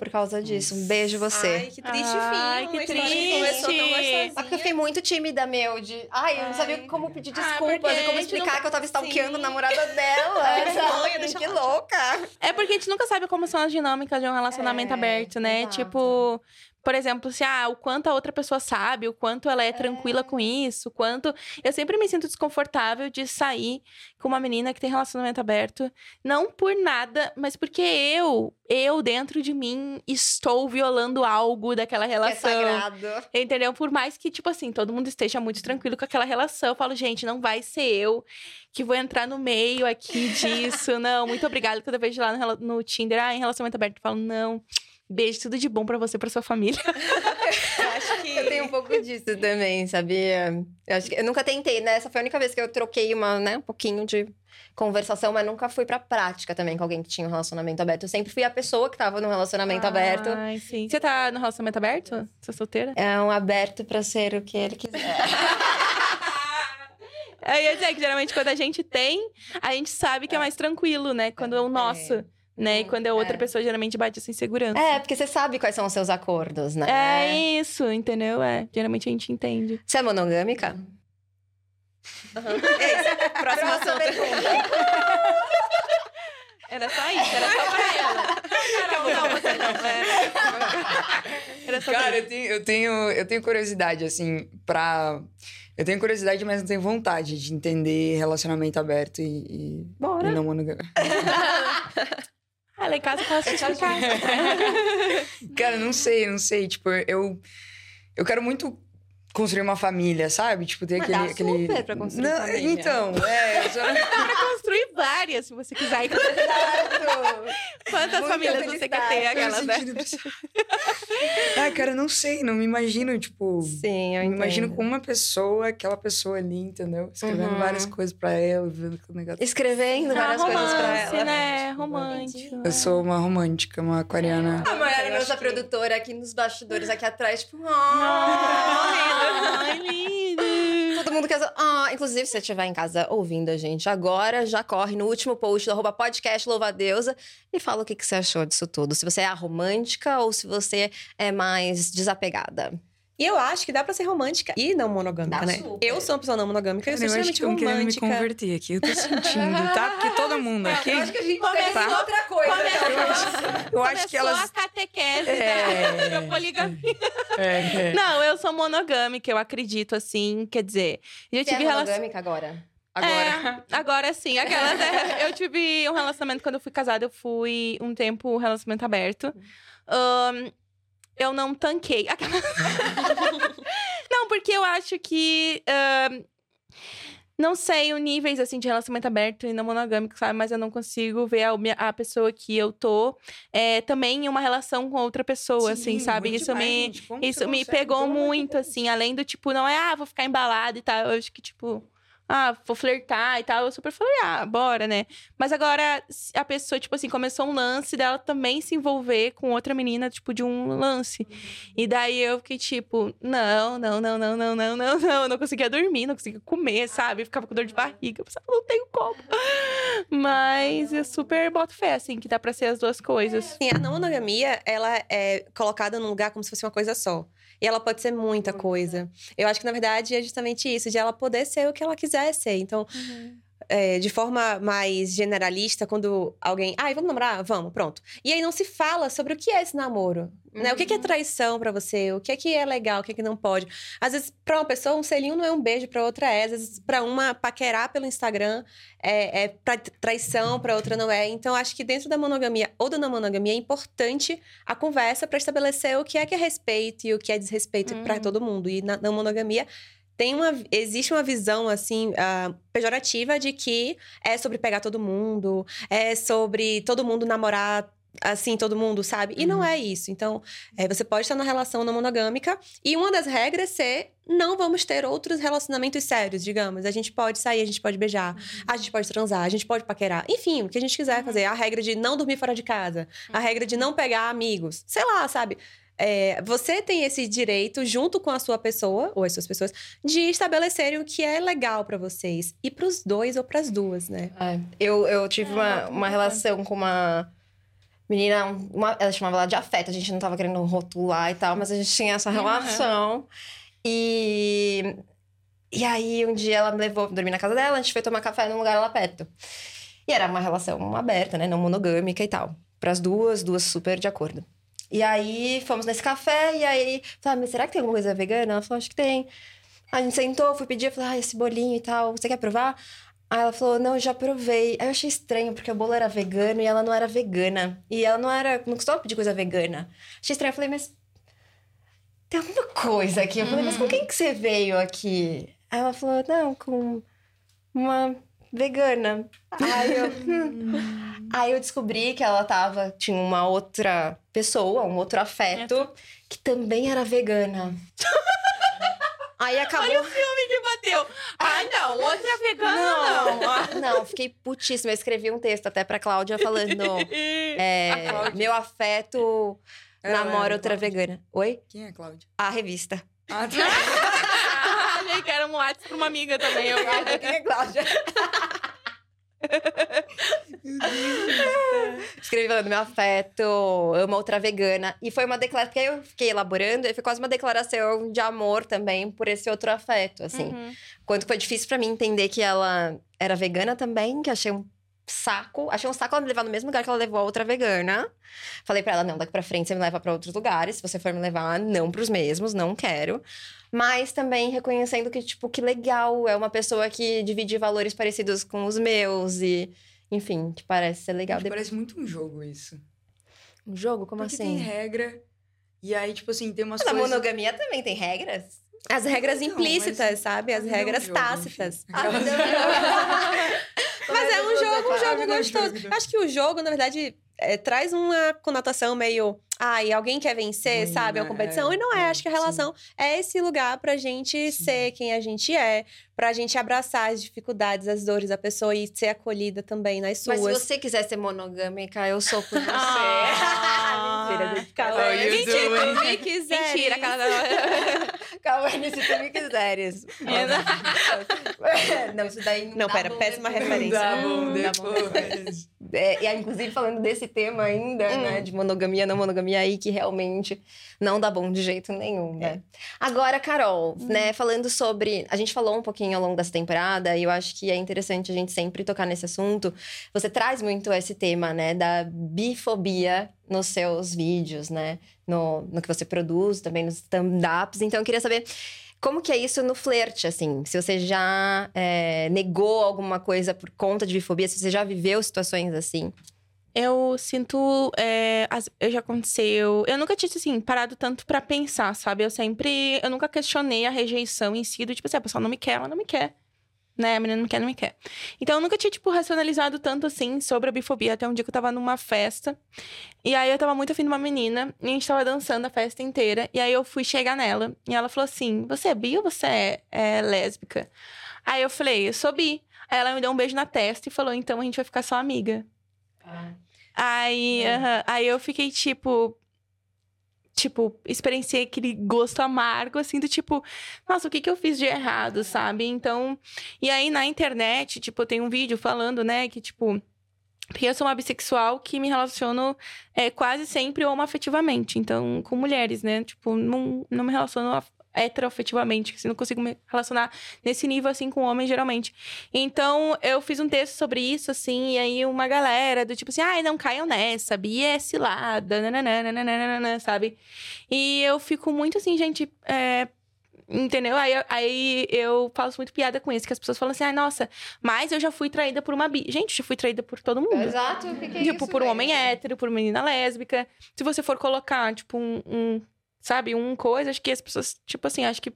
Por causa disso. Um beijo você. Ai, que triste Ai, fim. que que triste. gostosinha. Só que eu fiquei muito tímida, meu, de... Ai, eu não sabia Ai. como pedir Ah, desculpas porque e como explicar não- que eu tava stalkeando Sim. a namorada dela. Ai, sabe? que louca. É porque a gente nunca sabe como são as dinâmicas de um relacionamento É, aberto, né? exato. Tipo, por exemplo, se ah, o quanto a outra pessoa sabe, o quanto ela é tranquila com isso, o quanto. Eu sempre me sinto desconfortável de sair com uma menina que tem relacionamento aberto. Não por nada, mas porque eu, eu, dentro de mim, estou violando algo daquela Que é relação. sagrado. Entendeu? Por mais que, tipo assim, todo mundo esteja muito tranquilo com aquela relação. Eu falo, gente, não vai ser eu que vou entrar no meio aqui disso. não, muito obrigada. Quando eu vejo lá no, no Tinder, ah, em relacionamento aberto, eu falo, não. Beijo, tudo de bom pra você e pra sua família. Eu acho que. Eu tenho um pouco disso também, sabia? Eu, acho que eu nunca tentei, né? Essa foi a única vez que eu troquei uma, né, um pouquinho de conversação, mas nunca fui pra prática também com alguém que tinha um relacionamento aberto. Eu sempre fui a pessoa que tava no relacionamento aberto. Ai, sim. Você tá no relacionamento aberto? Você é solteira? É um aberto pra ser o que ele quiser. Eu ia dizer que geralmente quando a gente tem, a gente sabe que é mais tranquilo, né? Quando é o nosso, né? E quando é outra É. pessoa, geralmente bate essa insegurança. É, porque você sabe quais são os seus acordos, né? É isso, entendeu? É. Geralmente a gente entende. Você é monogâmica? Próximo assunto. Era só isso, era só pra ela. Carol, não, você não. Era, era só Cara, eu tenho, eu, tenho, eu tenho curiosidade, assim, pra. Eu tenho curiosidade, mas não tenho vontade de entender relacionamento aberto e, e, Bora. e não monogâmico. Ah, lá em casa explicar. Cara, não sei, não sei. Tipo, eu, eu quero muito construir uma família, sabe? Tipo, ter Mas aquele. dá aquele... super pra construir não, família. Então, é. eu só- pra construir várias, se você quiser. Quantas Muita famílias você quer ter? Aquelas, né? Ai, cara, não sei, não me imagino, tipo. Sim, eu Me imagino entendo. com uma pessoa, aquela pessoa ali, entendeu? Escrevendo Uhum. várias coisas pra ela, vendo que o negócio. Escrevendo Ah, várias coisas pra romance, ela. né? Romântico. Eu sou uma romântica, uma aquariana. A Mayara, Eu nossa produtora, aqui nos bastidores, aqui atrás, tipo, Ai, lindo. Todo mundo quer. Ah, inclusive, se você estiver em casa ouvindo a gente agora, já corre no último post do arroba podcast Louva a Deusa e fala o que, que você achou disso tudo. Se você é a romântica ou se você é mais desapegada. E eu acho que dá pra ser romântica e não monogâmica, Dá né? super. Eu sou uma pessoa não monogâmica, eu sou eu acho extremamente que estão querendo me romântica. converter aqui. Eu tô sentindo, tá? Porque todo mundo aqui. Eu acho que a gente Começou- tem outra coisa. Começou, Eu acho que começou elas. a catequese É. da poligamia. É, é. Não, eu sou monogâmica, eu acredito, assim. Quer dizer, eu Você é tive relação. monogâmica agora? Agora. É, agora sim. Aquelas, é, eu tive um relacionamento quando eu fui casada, eu fui um tempo um relacionamento aberto. Ahn, eu não tanquei. Não, porque eu acho que. ahn, não sei o níveis assim de relacionamento aberto e não monogâmico, sabe? Mas eu não consigo ver a, minha- a pessoa que eu tô é, também em uma relação com outra pessoa, assim, Sim, sabe? muito Isso demais, me. Isso me pegou muito, assim, além do tipo, não é, ah, vou ficar embalada e tal. Eu acho que, tipo, ah, vou flertar e tal. Eu super falei, ah, bora, né? Mas agora a pessoa, tipo assim, começou um lance dela também se envolver com outra menina, tipo, de um lance. E daí eu fiquei, tipo, não, não, não, não, não, não, não, não. Não conseguia dormir, não conseguia comer, sabe? Ficava com dor de barriga. Eu pensava, não tenho como. Mas eu super boto fé, assim, que dá pra ser as duas coisas. Sim, a não monogamia, ela é colocada num lugar como se fosse uma coisa só. E ela pode ser muita coisa. Eu acho que, na verdade, é justamente isso, de ela poder ser o que ela quiser ser. Então, é, de forma mais generalista, quando alguém. Ai, vamos namorar? Vamos, pronto. E aí não se fala sobre o que é esse namoro. Né? O que que é traição pra você? O que é que é legal? O que é que não pode? Às vezes, pra uma pessoa, um selinho não é um beijo, pra outra é. Às vezes, pra uma, paquerar pelo Instagram é, é pra traição, pra outra não é. Então, acho que dentro da monogamia ou da não monogamia é importante a conversa pra estabelecer o que é que é respeito e o que é desrespeito Uhum. todo mundo. E na não monogamia tem uma, existe uma visão, assim, ah, pejorativa de que é sobre pegar todo mundo, é sobre todo mundo namorar, assim, todo mundo, sabe? E não Uhum. é isso. Então, é, você pode estar numa relação não monogâmica e uma das regras ser não vamos ter outros relacionamentos sérios, digamos. A gente pode sair, a gente pode beijar, a gente pode transar, a gente pode paquerar. Enfim, o que a gente quiser fazer. A regra de não dormir fora de casa, a regra de não pegar amigos. Sei lá, sabe? É, você tem esse direito, junto com a sua pessoa, ou as suas pessoas, de estabelecerem o que é legal pra vocês. E pros dois ou pras duas, né? É, eu, eu tive É, uma, uma relação com uma menina, uma- ela chamava ela de afeto, a gente não tava querendo rotular e tal, mas a gente tinha essa Uhum. relação. E, e aí um dia ela me levou pra dormir na casa dela, a gente foi tomar café num lugar lá perto. E era uma relação aberta, né, não monogâmica e tal. Pras duas, duas super de acordo. E aí fomos nesse café e aí, falei, ah, mas será que tem alguma coisa vegana? Ela falou, acho que tem. A gente sentou, fui pedir, eu falei, ah, esse bolinho e tal, você quer provar? Aí ela falou, não, eu já provei. Aí eu achei estranho, porque o bolo era vegano e ela não era vegana. E ela não era, não costumava pedir coisa vegana. Achei estranho, eu falei, mas tem alguma coisa aqui. Eu falei, mas com quem que você veio aqui? Aí ela falou, não, com uma vegana. Aí eu. Aí eu descobri que ela tava, tinha uma outra pessoa, um outro afeto, que também era vegana. Aí acabou. Olha o filme que bateu. Ai, não, outra vegana não. Não, fiquei putíssima. Eu escrevi um texto até pra Cláudia falando. é, A Cláudia. meu afeto Ela namora outra Cláudia. vegana. Oi? Quem é Cláudia? A revista. Ah, tá. Achei que era um WhatsApp pra uma amiga também. Eu... Quem é Cláudia? Escrevi falando meu afeto, amo outra vegana. E foi uma declaração, porque aí eu fiquei elaborando, e foi quase uma declaração de amor também por esse outro afeto, assim. Uhum. Quanto foi difícil pra mim entender que ela era vegana também, que achei um saco. Achei um saco ela me levar no mesmo lugar que ela levou a outra vegana. Falei pra ela, não, daqui pra frente você me leva pra outros lugares. Se você for me levar, não pros mesmos, não quero. Mas também reconhecendo que, tipo, que legal. É uma pessoa que divide valores parecidos com os meus e... Enfim, que parece ser legal. Depois... Parece muito um jogo isso. Um jogo? Como Porque assim? tem regra. E aí, tipo assim, tem umas Mas a coisas... monogamia também tem regras? As regras Não, implícitas, mas- sabe? As não é regras tácitas. Ah, Mas é um jogo, um Ah, jogo mas é um gostoso. jogo, né? Eu Acho que o jogo, na verdade, é, traz uma conotação meio. Ai, alguém quer vencer, sabe? É uma né? competição. É, e não é. é, Acho que a sim. relação é esse lugar pra gente Sim. ser quem a gente é, pra gente abraçar as dificuldades, as dores da pessoa e ser acolhida também nas Mas suas. se você quiser ser monogâmica, eu sou por você. Ah. Mentira, Mentira, quiseres. Mentira, aquela. Calma, se tu me quiseres. não, isso daí não Não, dá pera, bom péssima depois. referência. Dá bom Dá bom depois. É, e inclusive falando desse tema ainda, hum. né? De monogamia, não monogamia aí, que realmente não dá bom de jeito nenhum, né? É. Agora, Carol, hum. né? Falando sobre. A gente falou um pouquinho ao longo dessa temporada, e eu acho que é interessante a gente sempre tocar nesse assunto. Você traz muito esse tema, né? Da bifobia nos seus vídeos, né? No, no que você produz, também nos stand-ups. Então, eu queria saber como que é isso no flerte, assim? Se você já é, negou alguma coisa por conta de bifobia, se você já viveu situações assim? Eu sinto. É, eu já aconteceu. Eu nunca tinha, assim, parado tanto para pensar, sabe? Eu sempre. Eu nunca questionei a rejeição em si, do tipo assim, a pessoa não me quer, ela não me quer né? A menina não me quer, não me quer. Então eu nunca tinha, tipo, racionalizado tanto assim sobre a bifobia. Até um dia que eu tava numa festa. E aí eu tava muito afim de uma menina. E a gente tava dançando a festa inteira. E aí eu fui chegar nela. E ela falou assim: Você é bi ou você é, é lésbica? Aí eu falei: Eu sou bi. Aí ela me deu um beijo na testa e falou: Então a gente vai ficar só amiga. Ah. Aí, é. uh -huh, aí eu fiquei tipo, tipo, experienciei aquele gosto amargo, assim, do tipo, nossa, o que que eu fiz de errado, sabe? Então, e aí na internet, tipo, tem um vídeo falando, né, que, tipo, porque eu sou uma bissexual que me relaciono é, quase sempre homoafetivamente. Então, com mulheres, né? Tipo, não, não me relaciono heteroafetivamente, assim, não consigo me relacionar nesse nível, assim, com homens, geralmente. Então, eu fiz um texto sobre isso, assim, e aí uma galera do tipo assim, ai, não caiam nessa, Bia é cilada, nananana, sabe? E eu fico muito assim, gente, é, Entendeu? Aí, aí eu faço muito piada com isso, que as pessoas falam assim, ai, nossa, mas eu já fui traída por uma bi. Gente, já fui traída por todo mundo. Exato, o que, que é Tipo, isso, por um homem hétero, por menina lésbica. Se você for colocar, tipo, um, um sabe? Um coisa, acho que as pessoas, tipo assim, acho que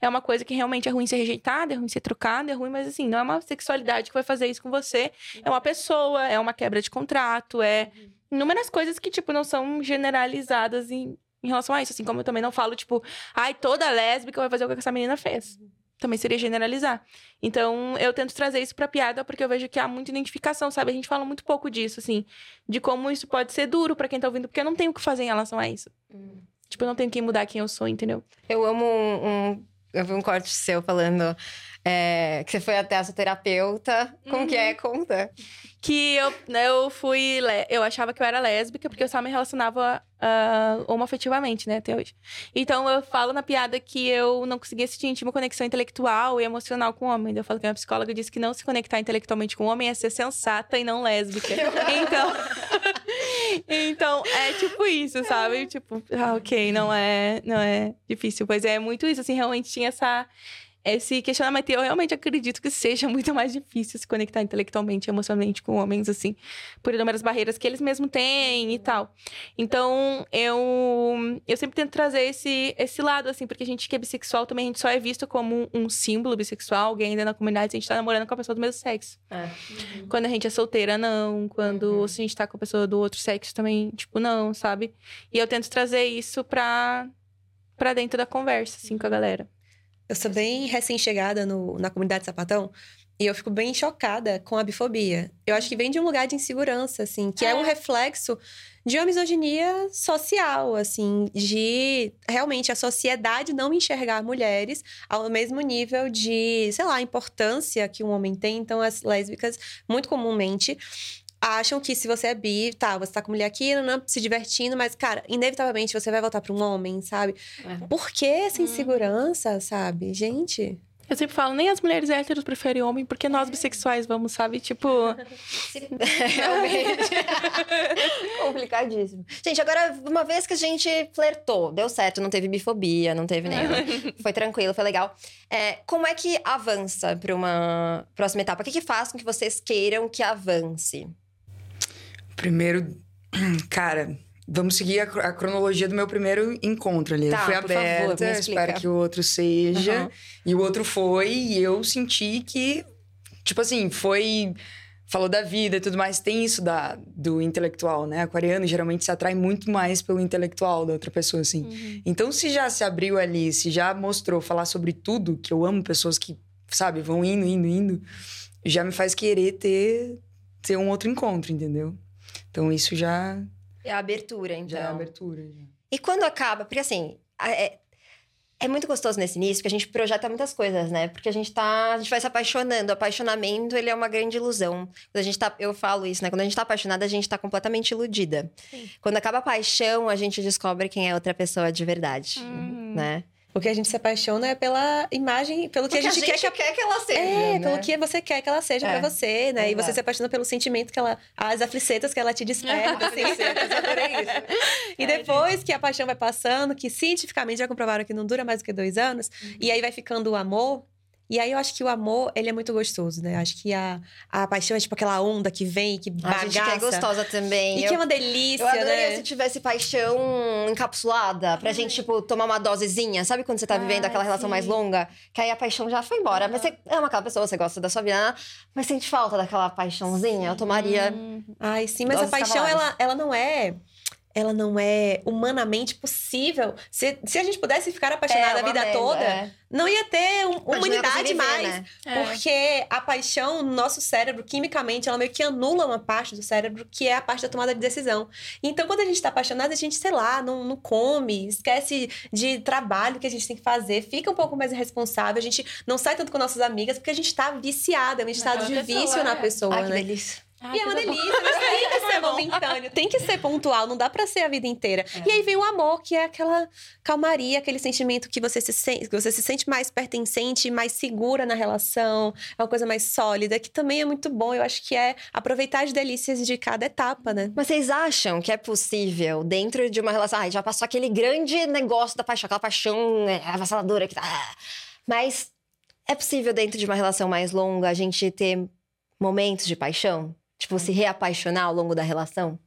é uma coisa que realmente é ruim ser rejeitada, é ruim ser trocada, é ruim, mas assim, não é uma sexualidade que vai fazer isso com você. É uma pessoa, é uma quebra de contrato, é inúmeras coisas que, tipo, não são generalizadas em, em relação a isso. Assim como eu também não falo, tipo, ai, toda lésbica vai fazer o que essa menina fez. Também seria generalizar. Então, eu tento trazer isso pra piada, porque eu vejo que há muita identificação, sabe? A gente fala muito pouco disso, assim, de como isso pode ser duro para quem tá ouvindo, porque eu não tenho o que fazer em relação a isso. Hum. Tipo, eu não tenho que mudar quem eu sou, entendeu? Eu amo um. um eu vi um corte seu falando é, que você foi até a sua terapeuta. Como uhum. que é? Uhum. Conta. Que eu, né, eu fui. Eu achava que eu era lésbica, porque eu só me relacionava uh, homoafetivamente, né, até hoje. Então eu falo na piada que eu não conseguia sentir uma conexão intelectual e emocional com o homem. Eu falo que a minha psicóloga disse que não se conectar intelectualmente com o homem é ser sensata e não lésbica. então. então, é tipo isso, sabe? Tipo, ah, ok, não é, não é difícil. Pois é, muito isso, assim, realmente tinha essa esse questionamento. Eu realmente acredito que seja muito mais difícil se conectar intelectualmente e emocionalmente com homens, assim, por inúmeras barreiras que eles mesmos têm e tal. Então, eu, eu sempre tento trazer esse, esse lado, assim, porque a gente que é bissexual também, a gente só é visto como um símbolo bissexual, alguém ainda na comunidade, se a gente tá namorando com a pessoa do mesmo sexo. É. Uhum. Quando a gente é solteira, não. Quando uhum. se a gente tá com a pessoa do outro sexo também, tipo, não, sabe? E eu tento trazer isso pra, pra dentro da conversa, assim, com a galera. Eu sou bem recém-chegada na comunidade Sapatão e eu fico bem chocada com a bifobia. Eu acho que vem de um lugar de insegurança, assim, que é, é um reflexo de uma misoginia social, assim, de realmente a sociedade não enxergar mulheres ao mesmo nível de, sei lá, importância que um homem tem. Então, as lésbicas, muito comumente, acham que se você é bi, tá, você tá com mulher aqui, não, não, se divertindo, mas, cara, inevitavelmente você vai voltar pra um homem, sabe? É. Por que essa hum. insegurança, hum. sabe? Gente. Eu sempre falo, nem as mulheres héteros preferem homem, porque nós bissexuais vamos, sabe? Tipo. Realmente. Complicadíssimo. Gente, agora, uma vez que a gente flertou, deu certo, não teve bifobia, não teve nenhuma. foi tranquilo, foi legal. É, como é que avança para uma próxima etapa? O que, que faz com que vocês queiram que avance? Primeiro, cara, vamos seguir a, a, cronologia do meu primeiro encontro ali. Tá, foi aberta, favor, espero que o outro seja. Uhum. E o outro foi, e eu senti que, tipo assim, foi. Falou da vida e tudo mais, tem isso da, do intelectual, né? Aquariano geralmente se atrai muito mais pelo intelectual da outra pessoa, assim. Uhum. Então, se já se abriu ali, se já mostrou falar sobre tudo, que eu amo pessoas que, sabe, vão indo, indo, indo, já me faz querer ter, ter um outro encontro, entendeu? Então isso já. É a abertura, então. Já é a abertura. Já. E quando acaba? Porque assim. É, é muito gostoso nesse início, porque a gente projeta muitas coisas, né? Porque a gente tá. A gente vai se apaixonando. O apaixonamento, ele é uma grande ilusão. Quando a gente tá. Eu falo isso, né? Quando a gente tá apaixonada, a gente tá completamente iludida. Sim. Quando acaba a paixão, a gente descobre quem é outra pessoa de verdade. Uhum. Né? Porque a gente se apaixona é pela imagem, pelo que a gente, a gente quer, que... quer que ela seja. É, né? pelo que você quer que ela seja é. pra você, né? Exato. E você se apaixona pelo sentimento que ela. As aflicetas que ela te desperta. assim. e depois que a paixão vai passando, que cientificamente já comprovaram que não dura mais do que dois anos, uhum. e aí vai ficando o amor, e aí eu acho que o amor, ele é muito gostoso, né? Acho que a, a paixão é tipo aquela onda que vem, que bagaça. A gente que é gostosa também. E eu, que é uma delícia, Eu adoraria né? se tivesse paixão encapsulada, pra gente, tipo, tomar uma dosezinha. Sabe quando você tá vivendo Ai, aquela relação sim. mais longa? Que aí a paixão já foi embora. Mas você ama aquela pessoa, você gosta da sua vida, mas sente falta daquela paixãozinha. Sim. Eu tomaria... Ai, sim. Mas a paixão, ela, ela não é ela não é humanamente possível. Se, se a gente pudesse ficar apaixonada é, a vida toda, é. não ia ter um, humanidade mais. Né? Porque é. a paixão no nosso cérebro, quimicamente, ela meio que anula uma parte do cérebro, que é a parte da tomada de decisão. Então, quando a gente tá apaixonada, a gente, sei lá, não, não come, esquece de trabalho que a gente tem que fazer, fica um pouco mais irresponsável, a gente não sai tanto com nossas amigas, porque a gente tá viciada, é um estado de pessoa, vício na pessoa, Ai, né? Que delícia. Ai, e é uma delícia, mas tem que ser momentâneo, tem que ser pontual, não dá para ser a vida inteira. É. E aí vem o amor, que é aquela calmaria, aquele sentimento que você se sente, que você se sente mais pertencente, mais segura na relação, é uma coisa mais sólida, que também é muito bom. Eu acho que é aproveitar as delícias de cada etapa, né? Mas vocês acham que é possível, dentro de uma relação, ai, já passou aquele grande negócio da paixão, aquela paixão é, avassaladora que tá. Mas é possível, dentro de uma relação mais longa, a gente ter momentos de paixão? Tipo, se reapaixonar ao longo da relação?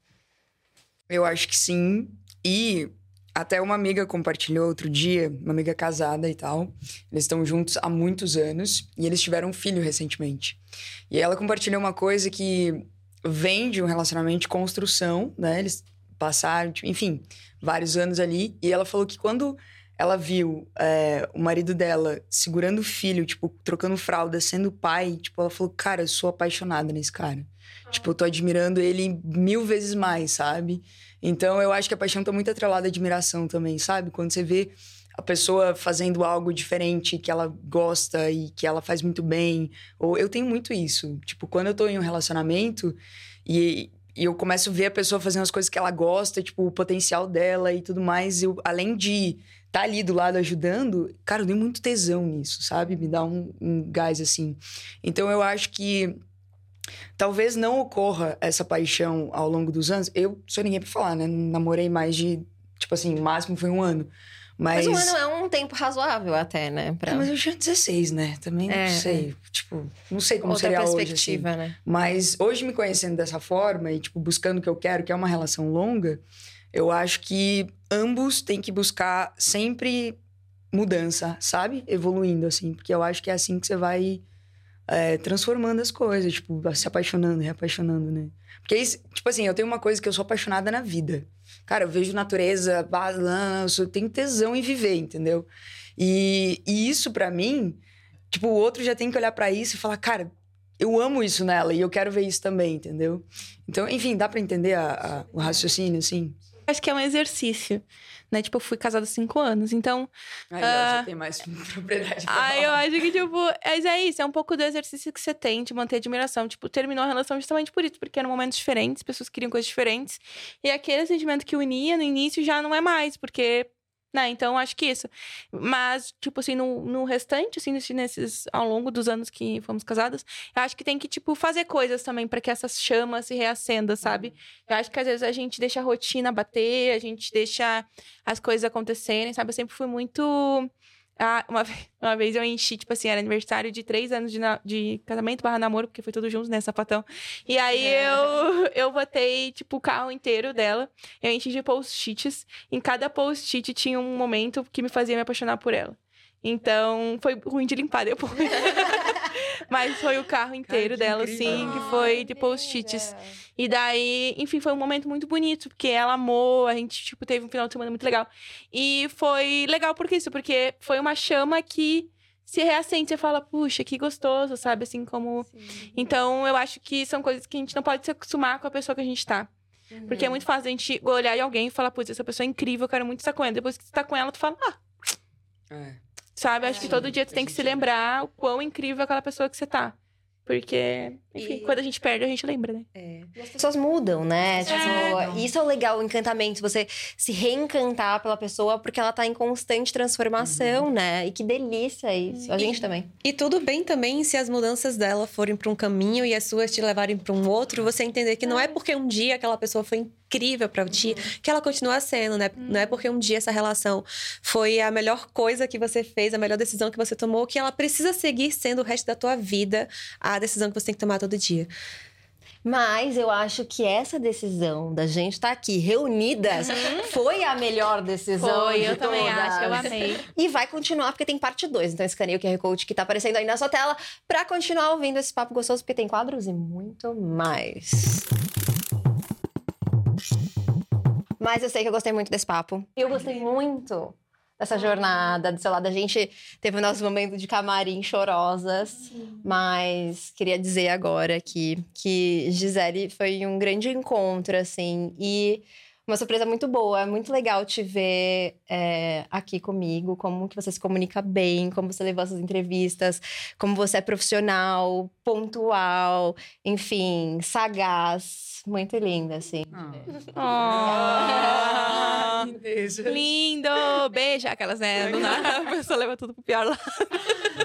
Eu acho que sim. E até uma amiga compartilhou outro dia, uma amiga casada e tal. Eles estão juntos há muitos anos e eles tiveram um filho recentemente. E ela compartilhou uma coisa que vem de um relacionamento de construção, né? Eles passaram, enfim, vários anos ali. E ela falou que quando ela viu é, o marido dela segurando o filho, tipo, trocando fralda, sendo pai, tipo, ela falou, cara, eu sou apaixonada nesse cara. Tipo, eu tô admirando ele mil vezes mais, sabe? Então eu acho que a paixão tá muito atrelada à admiração também, sabe? Quando você vê a pessoa fazendo algo diferente que ela gosta e que ela faz muito bem. Ou eu tenho muito isso. Tipo, quando eu tô em um relacionamento e, e eu começo a ver a pessoa fazendo as coisas que ela gosta, tipo, o potencial dela e tudo mais, eu, além de tá ali do lado ajudando, cara, eu tenho muito tesão nisso, sabe? Me dá um, um gás assim. Então eu acho que Talvez não ocorra essa paixão ao longo dos anos. Eu sou ninguém pra falar, né? Namorei mais de. Tipo assim, o máximo foi um ano. Mas... mas um ano é um tempo razoável até, né? Pra... É, mas eu tinha 16, né? Também não é, sei. É. Tipo, não sei como Outra seria perspectiva, hoje, assim. né? Mas hoje me conhecendo dessa forma e, tipo, buscando o que eu quero, que é uma relação longa, eu acho que ambos têm que buscar sempre mudança, sabe? Evoluindo, assim. Porque eu acho que é assim que você vai é, transformando as coisas, tipo, se apaixonando, reapaixonando, né? Porque, tipo assim, eu tenho uma coisa que eu sou apaixonada na vida. Cara, eu vejo natureza, balanço, eu tenho tesão em viver, entendeu? E, e isso para mim, tipo, o outro já tem que olhar para isso e falar, cara, eu amo isso nela e eu quero ver isso também, entendeu? Então, enfim, dá para entender a, a, o raciocínio, assim? Acho que é um exercício né? Tipo, eu fui casada há cinco anos, então... Aí uh, já tem mais propriedade Aí eu acho que, tipo... Mas é isso, é um pouco do exercício que você tem de manter admiração. Tipo, terminou a relação justamente por isso, porque eram momentos diferentes, pessoas queriam coisas diferentes. E aquele sentimento que unia no início já não é mais, porque né? Então, acho que isso. Mas, tipo assim, no, no restante, assim, nesses, ao longo dos anos que fomos casados, eu acho que tem que, tipo, fazer coisas também para que essas chamas se reacendam, sabe? Eu acho que às vezes a gente deixa a rotina bater, a gente deixa as coisas acontecerem, sabe? Eu sempre fui muito ah, uma, uma vez eu enchi, tipo assim, era aniversário de três anos de, de casamento barra namoro, porque foi tudo junto, né, sapatão. E aí é. eu, eu botei, tipo, o carro inteiro dela. Eu enchi de post-its. Em cada post-it tinha um momento que me fazia me apaixonar por ela. Então, foi ruim de limpar depois. Mas foi o carro inteiro Cara, dela, incrível. assim, que foi de post-its. E daí, enfim, foi um momento muito bonito, porque ela amou, a gente, tipo, teve um final de semana muito legal. E foi legal por isso, porque foi uma chama que se reacende, você fala, puxa, que gostoso, sabe? Assim como. Sim. Então, eu acho que são coisas que a gente não pode se acostumar com a pessoa que a gente tá. Uhum. Porque é muito fácil a gente olhar em alguém e falar, putz, essa pessoa é incrível, eu quero muito estar com ela. Depois que você tá com ela, tu fala, ah, É. Sabe? Acho que todo dia tu tem que se lembrar o quão incrível é aquela pessoa que você tá. Porque, enfim, E- quando a gente perde, a gente lembra, né? É. As pessoas mudam, né? Tipo, não. isso é o legal, o encantamento. Você se reencantar pela pessoa porque ela tá em constante transformação, né? E que delícia isso. A gente também. E tudo bem também se as mudanças dela forem para um caminho e as suas te levarem para um outro, você entender que não é porque um dia aquela pessoa foi incrível para ti que ela continua sendo, né? Não é porque um dia essa relação foi a melhor coisa que você fez, a melhor decisão que você tomou, que ela precisa seguir sendo o resto da tua vida a decisão que você tem que tomar todo dia. Mas eu acho que essa decisão da gente estar aqui reunidas foi a melhor decisão. Foi, de eu também todas. acho, eu amei. E vai continuar, porque tem parte 2. Então escaneia o QR Code que tá aparecendo aí na sua tela pra continuar ouvindo esse papo gostoso, porque tem quadros e muito mais. Mas eu sei que eu gostei muito desse papo. Eu gostei muito dessa jornada do seu lado. A gente teve o nosso momento de camarim chorosas, mas queria dizer agora que, que Gisele foi um grande encontro, assim, e uma surpresa muito boa. É muito legal te ver é, aqui comigo, como que você se comunica bem, como você levou essas entrevistas, como você é profissional, pontual, enfim, sagaz. Muito linda, assim. Ah. Oh, Lindeza. lindo! Beijo, aquelas, né? Não dá, a pessoa leva tudo pro pior lado.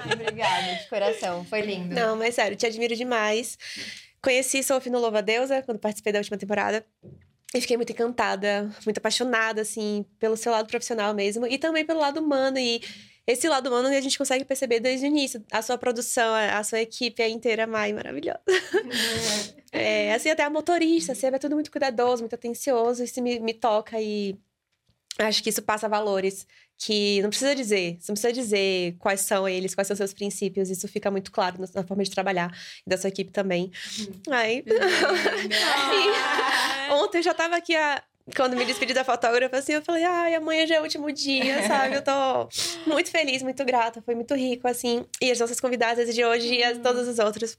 Ai, obrigada, de coração. Foi lindo. Não, mas sério, te admiro demais. Conheci Sophie no Louva Deusa, quando participei da última temporada. E fiquei muito encantada, muito apaixonada, assim, pelo seu lado profissional mesmo. E também pelo lado humano. E esse lado humano a gente consegue perceber desde o início. A sua produção, a sua equipe é inteira, Mai, maravilhosa. É, assim, até a motorista, sabe? É tudo muito cuidadoso, muito atencioso. Isso me, me toca e acho que isso passa valores que não precisa dizer. Você não precisa dizer quais são eles, quais são seus princípios. Isso fica muito claro na, na forma de trabalhar e da sua equipe também. Aí, ontem eu já tava aqui a. Quando me despedi da fotógrafa, assim, eu falei, ai, amanhã já é o último dia, sabe? Eu tô muito feliz, muito grata, foi muito rico, assim. E as nossas convidadas de hoje e as, todas as outras.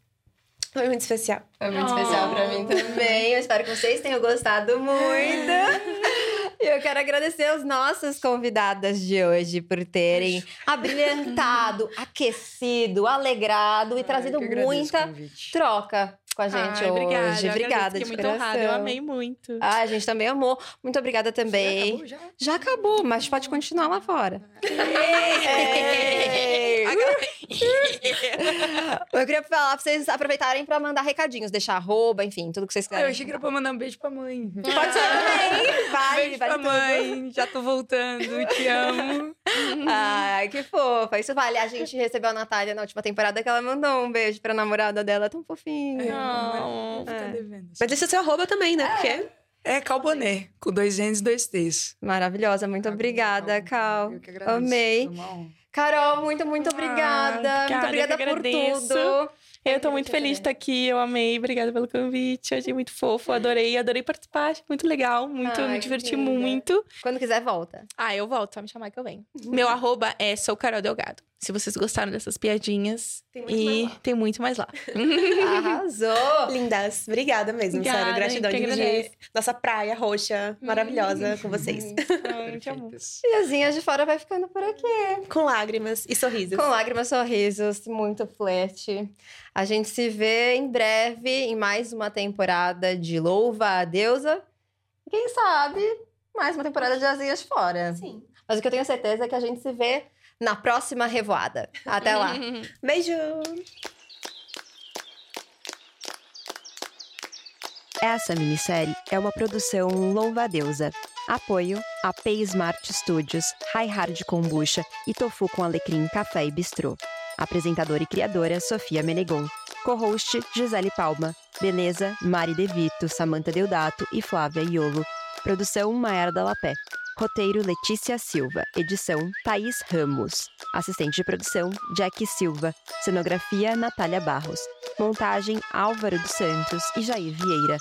Foi muito especial. Foi muito especial pra mim também. Eu espero que vocês tenham gostado muito. Eu quero agradecer as nossas convidadas de hoje por terem abrilhantado, aquecido, alegrado e trazido muita troca com a gente Ai, hoje. Obrigada, obrigada fiquei de muito coração. honrada, eu amei muito. Ah, a gente também amou. Muito obrigada também. Acabou já? Já acabou, mas pode continuar lá fora. Eu queria falar pra vocês aproveitarem pra mandar recadinhos, deixar arroba, enfim, tudo que vocês quiserem. eu achei que era pra mandar um beijo pra mãe. Pode ser também. Vai, beijo vale pra tudo. mãe. Já tô voltando. Te amo. Ai, que fofa. Isso vale. A gente recebeu a Natália na última temporada que ela mandou um beijo pra namorada dela, tão fofinha. Não. É. devendo. Mas é seu arroba também, né? Porque É Calboné, com dois N's e dois T's. Maravilhosa, muito obrigada, Cal. Eu que agradeço. Amei. Carol, muito, muito Ah, obrigada. obrigada, muito obrigada por agradeço. tudo. Eu tô muito feliz de estar aqui, eu amei, obrigada pelo convite, achei muito fofo, adorei, adorei participar, achei muito legal, muito, Ai, me diverti muito. Quando quiser, volta. Ah, eu volto, só me chamar que eu venho. Meu arroba é Sou Carol Delgado. Se vocês gostaram dessas piadinhas. Tem muito e mais lá. tem muito mais lá. Arrasou. lindas. Obrigada mesmo, Obrigada, sério. Gratidão de dividir nossa praia roxa maravilhosa com vocês. Ai, te amo. E as Zinhas de Fora vai ficando por aqui. com lágrimas e sorrisos. Com lágrimas, sorrisos, muito flerte. A gente se vê em breve em mais uma temporada de Louva a Deusa. E quem sabe, mais uma temporada de Asinhas de Fora. Sim. Mas o que eu tenho certeza é que a gente se vê na próxima revoada. Até lá. Beijo! Essa minissérie é uma produção Louva-Deusa. Apoio AP Smart Studios, High Hard Kombucha e Tofu com Alecrim Café e Bistrô. Apresentadora e criadora Sofia Menegon. Co-host Gisele Palma. Beleza Mari Devito, Samantha Deodato e Flávia Iolo. Produção Maera Dalapé. Roteiro Letícia Silva. Edição Thaís Ramos. Assistente de produção Jack Silva. Cenografia Natália Barros. Montagem Álvaro dos Santos e Jair Vieira.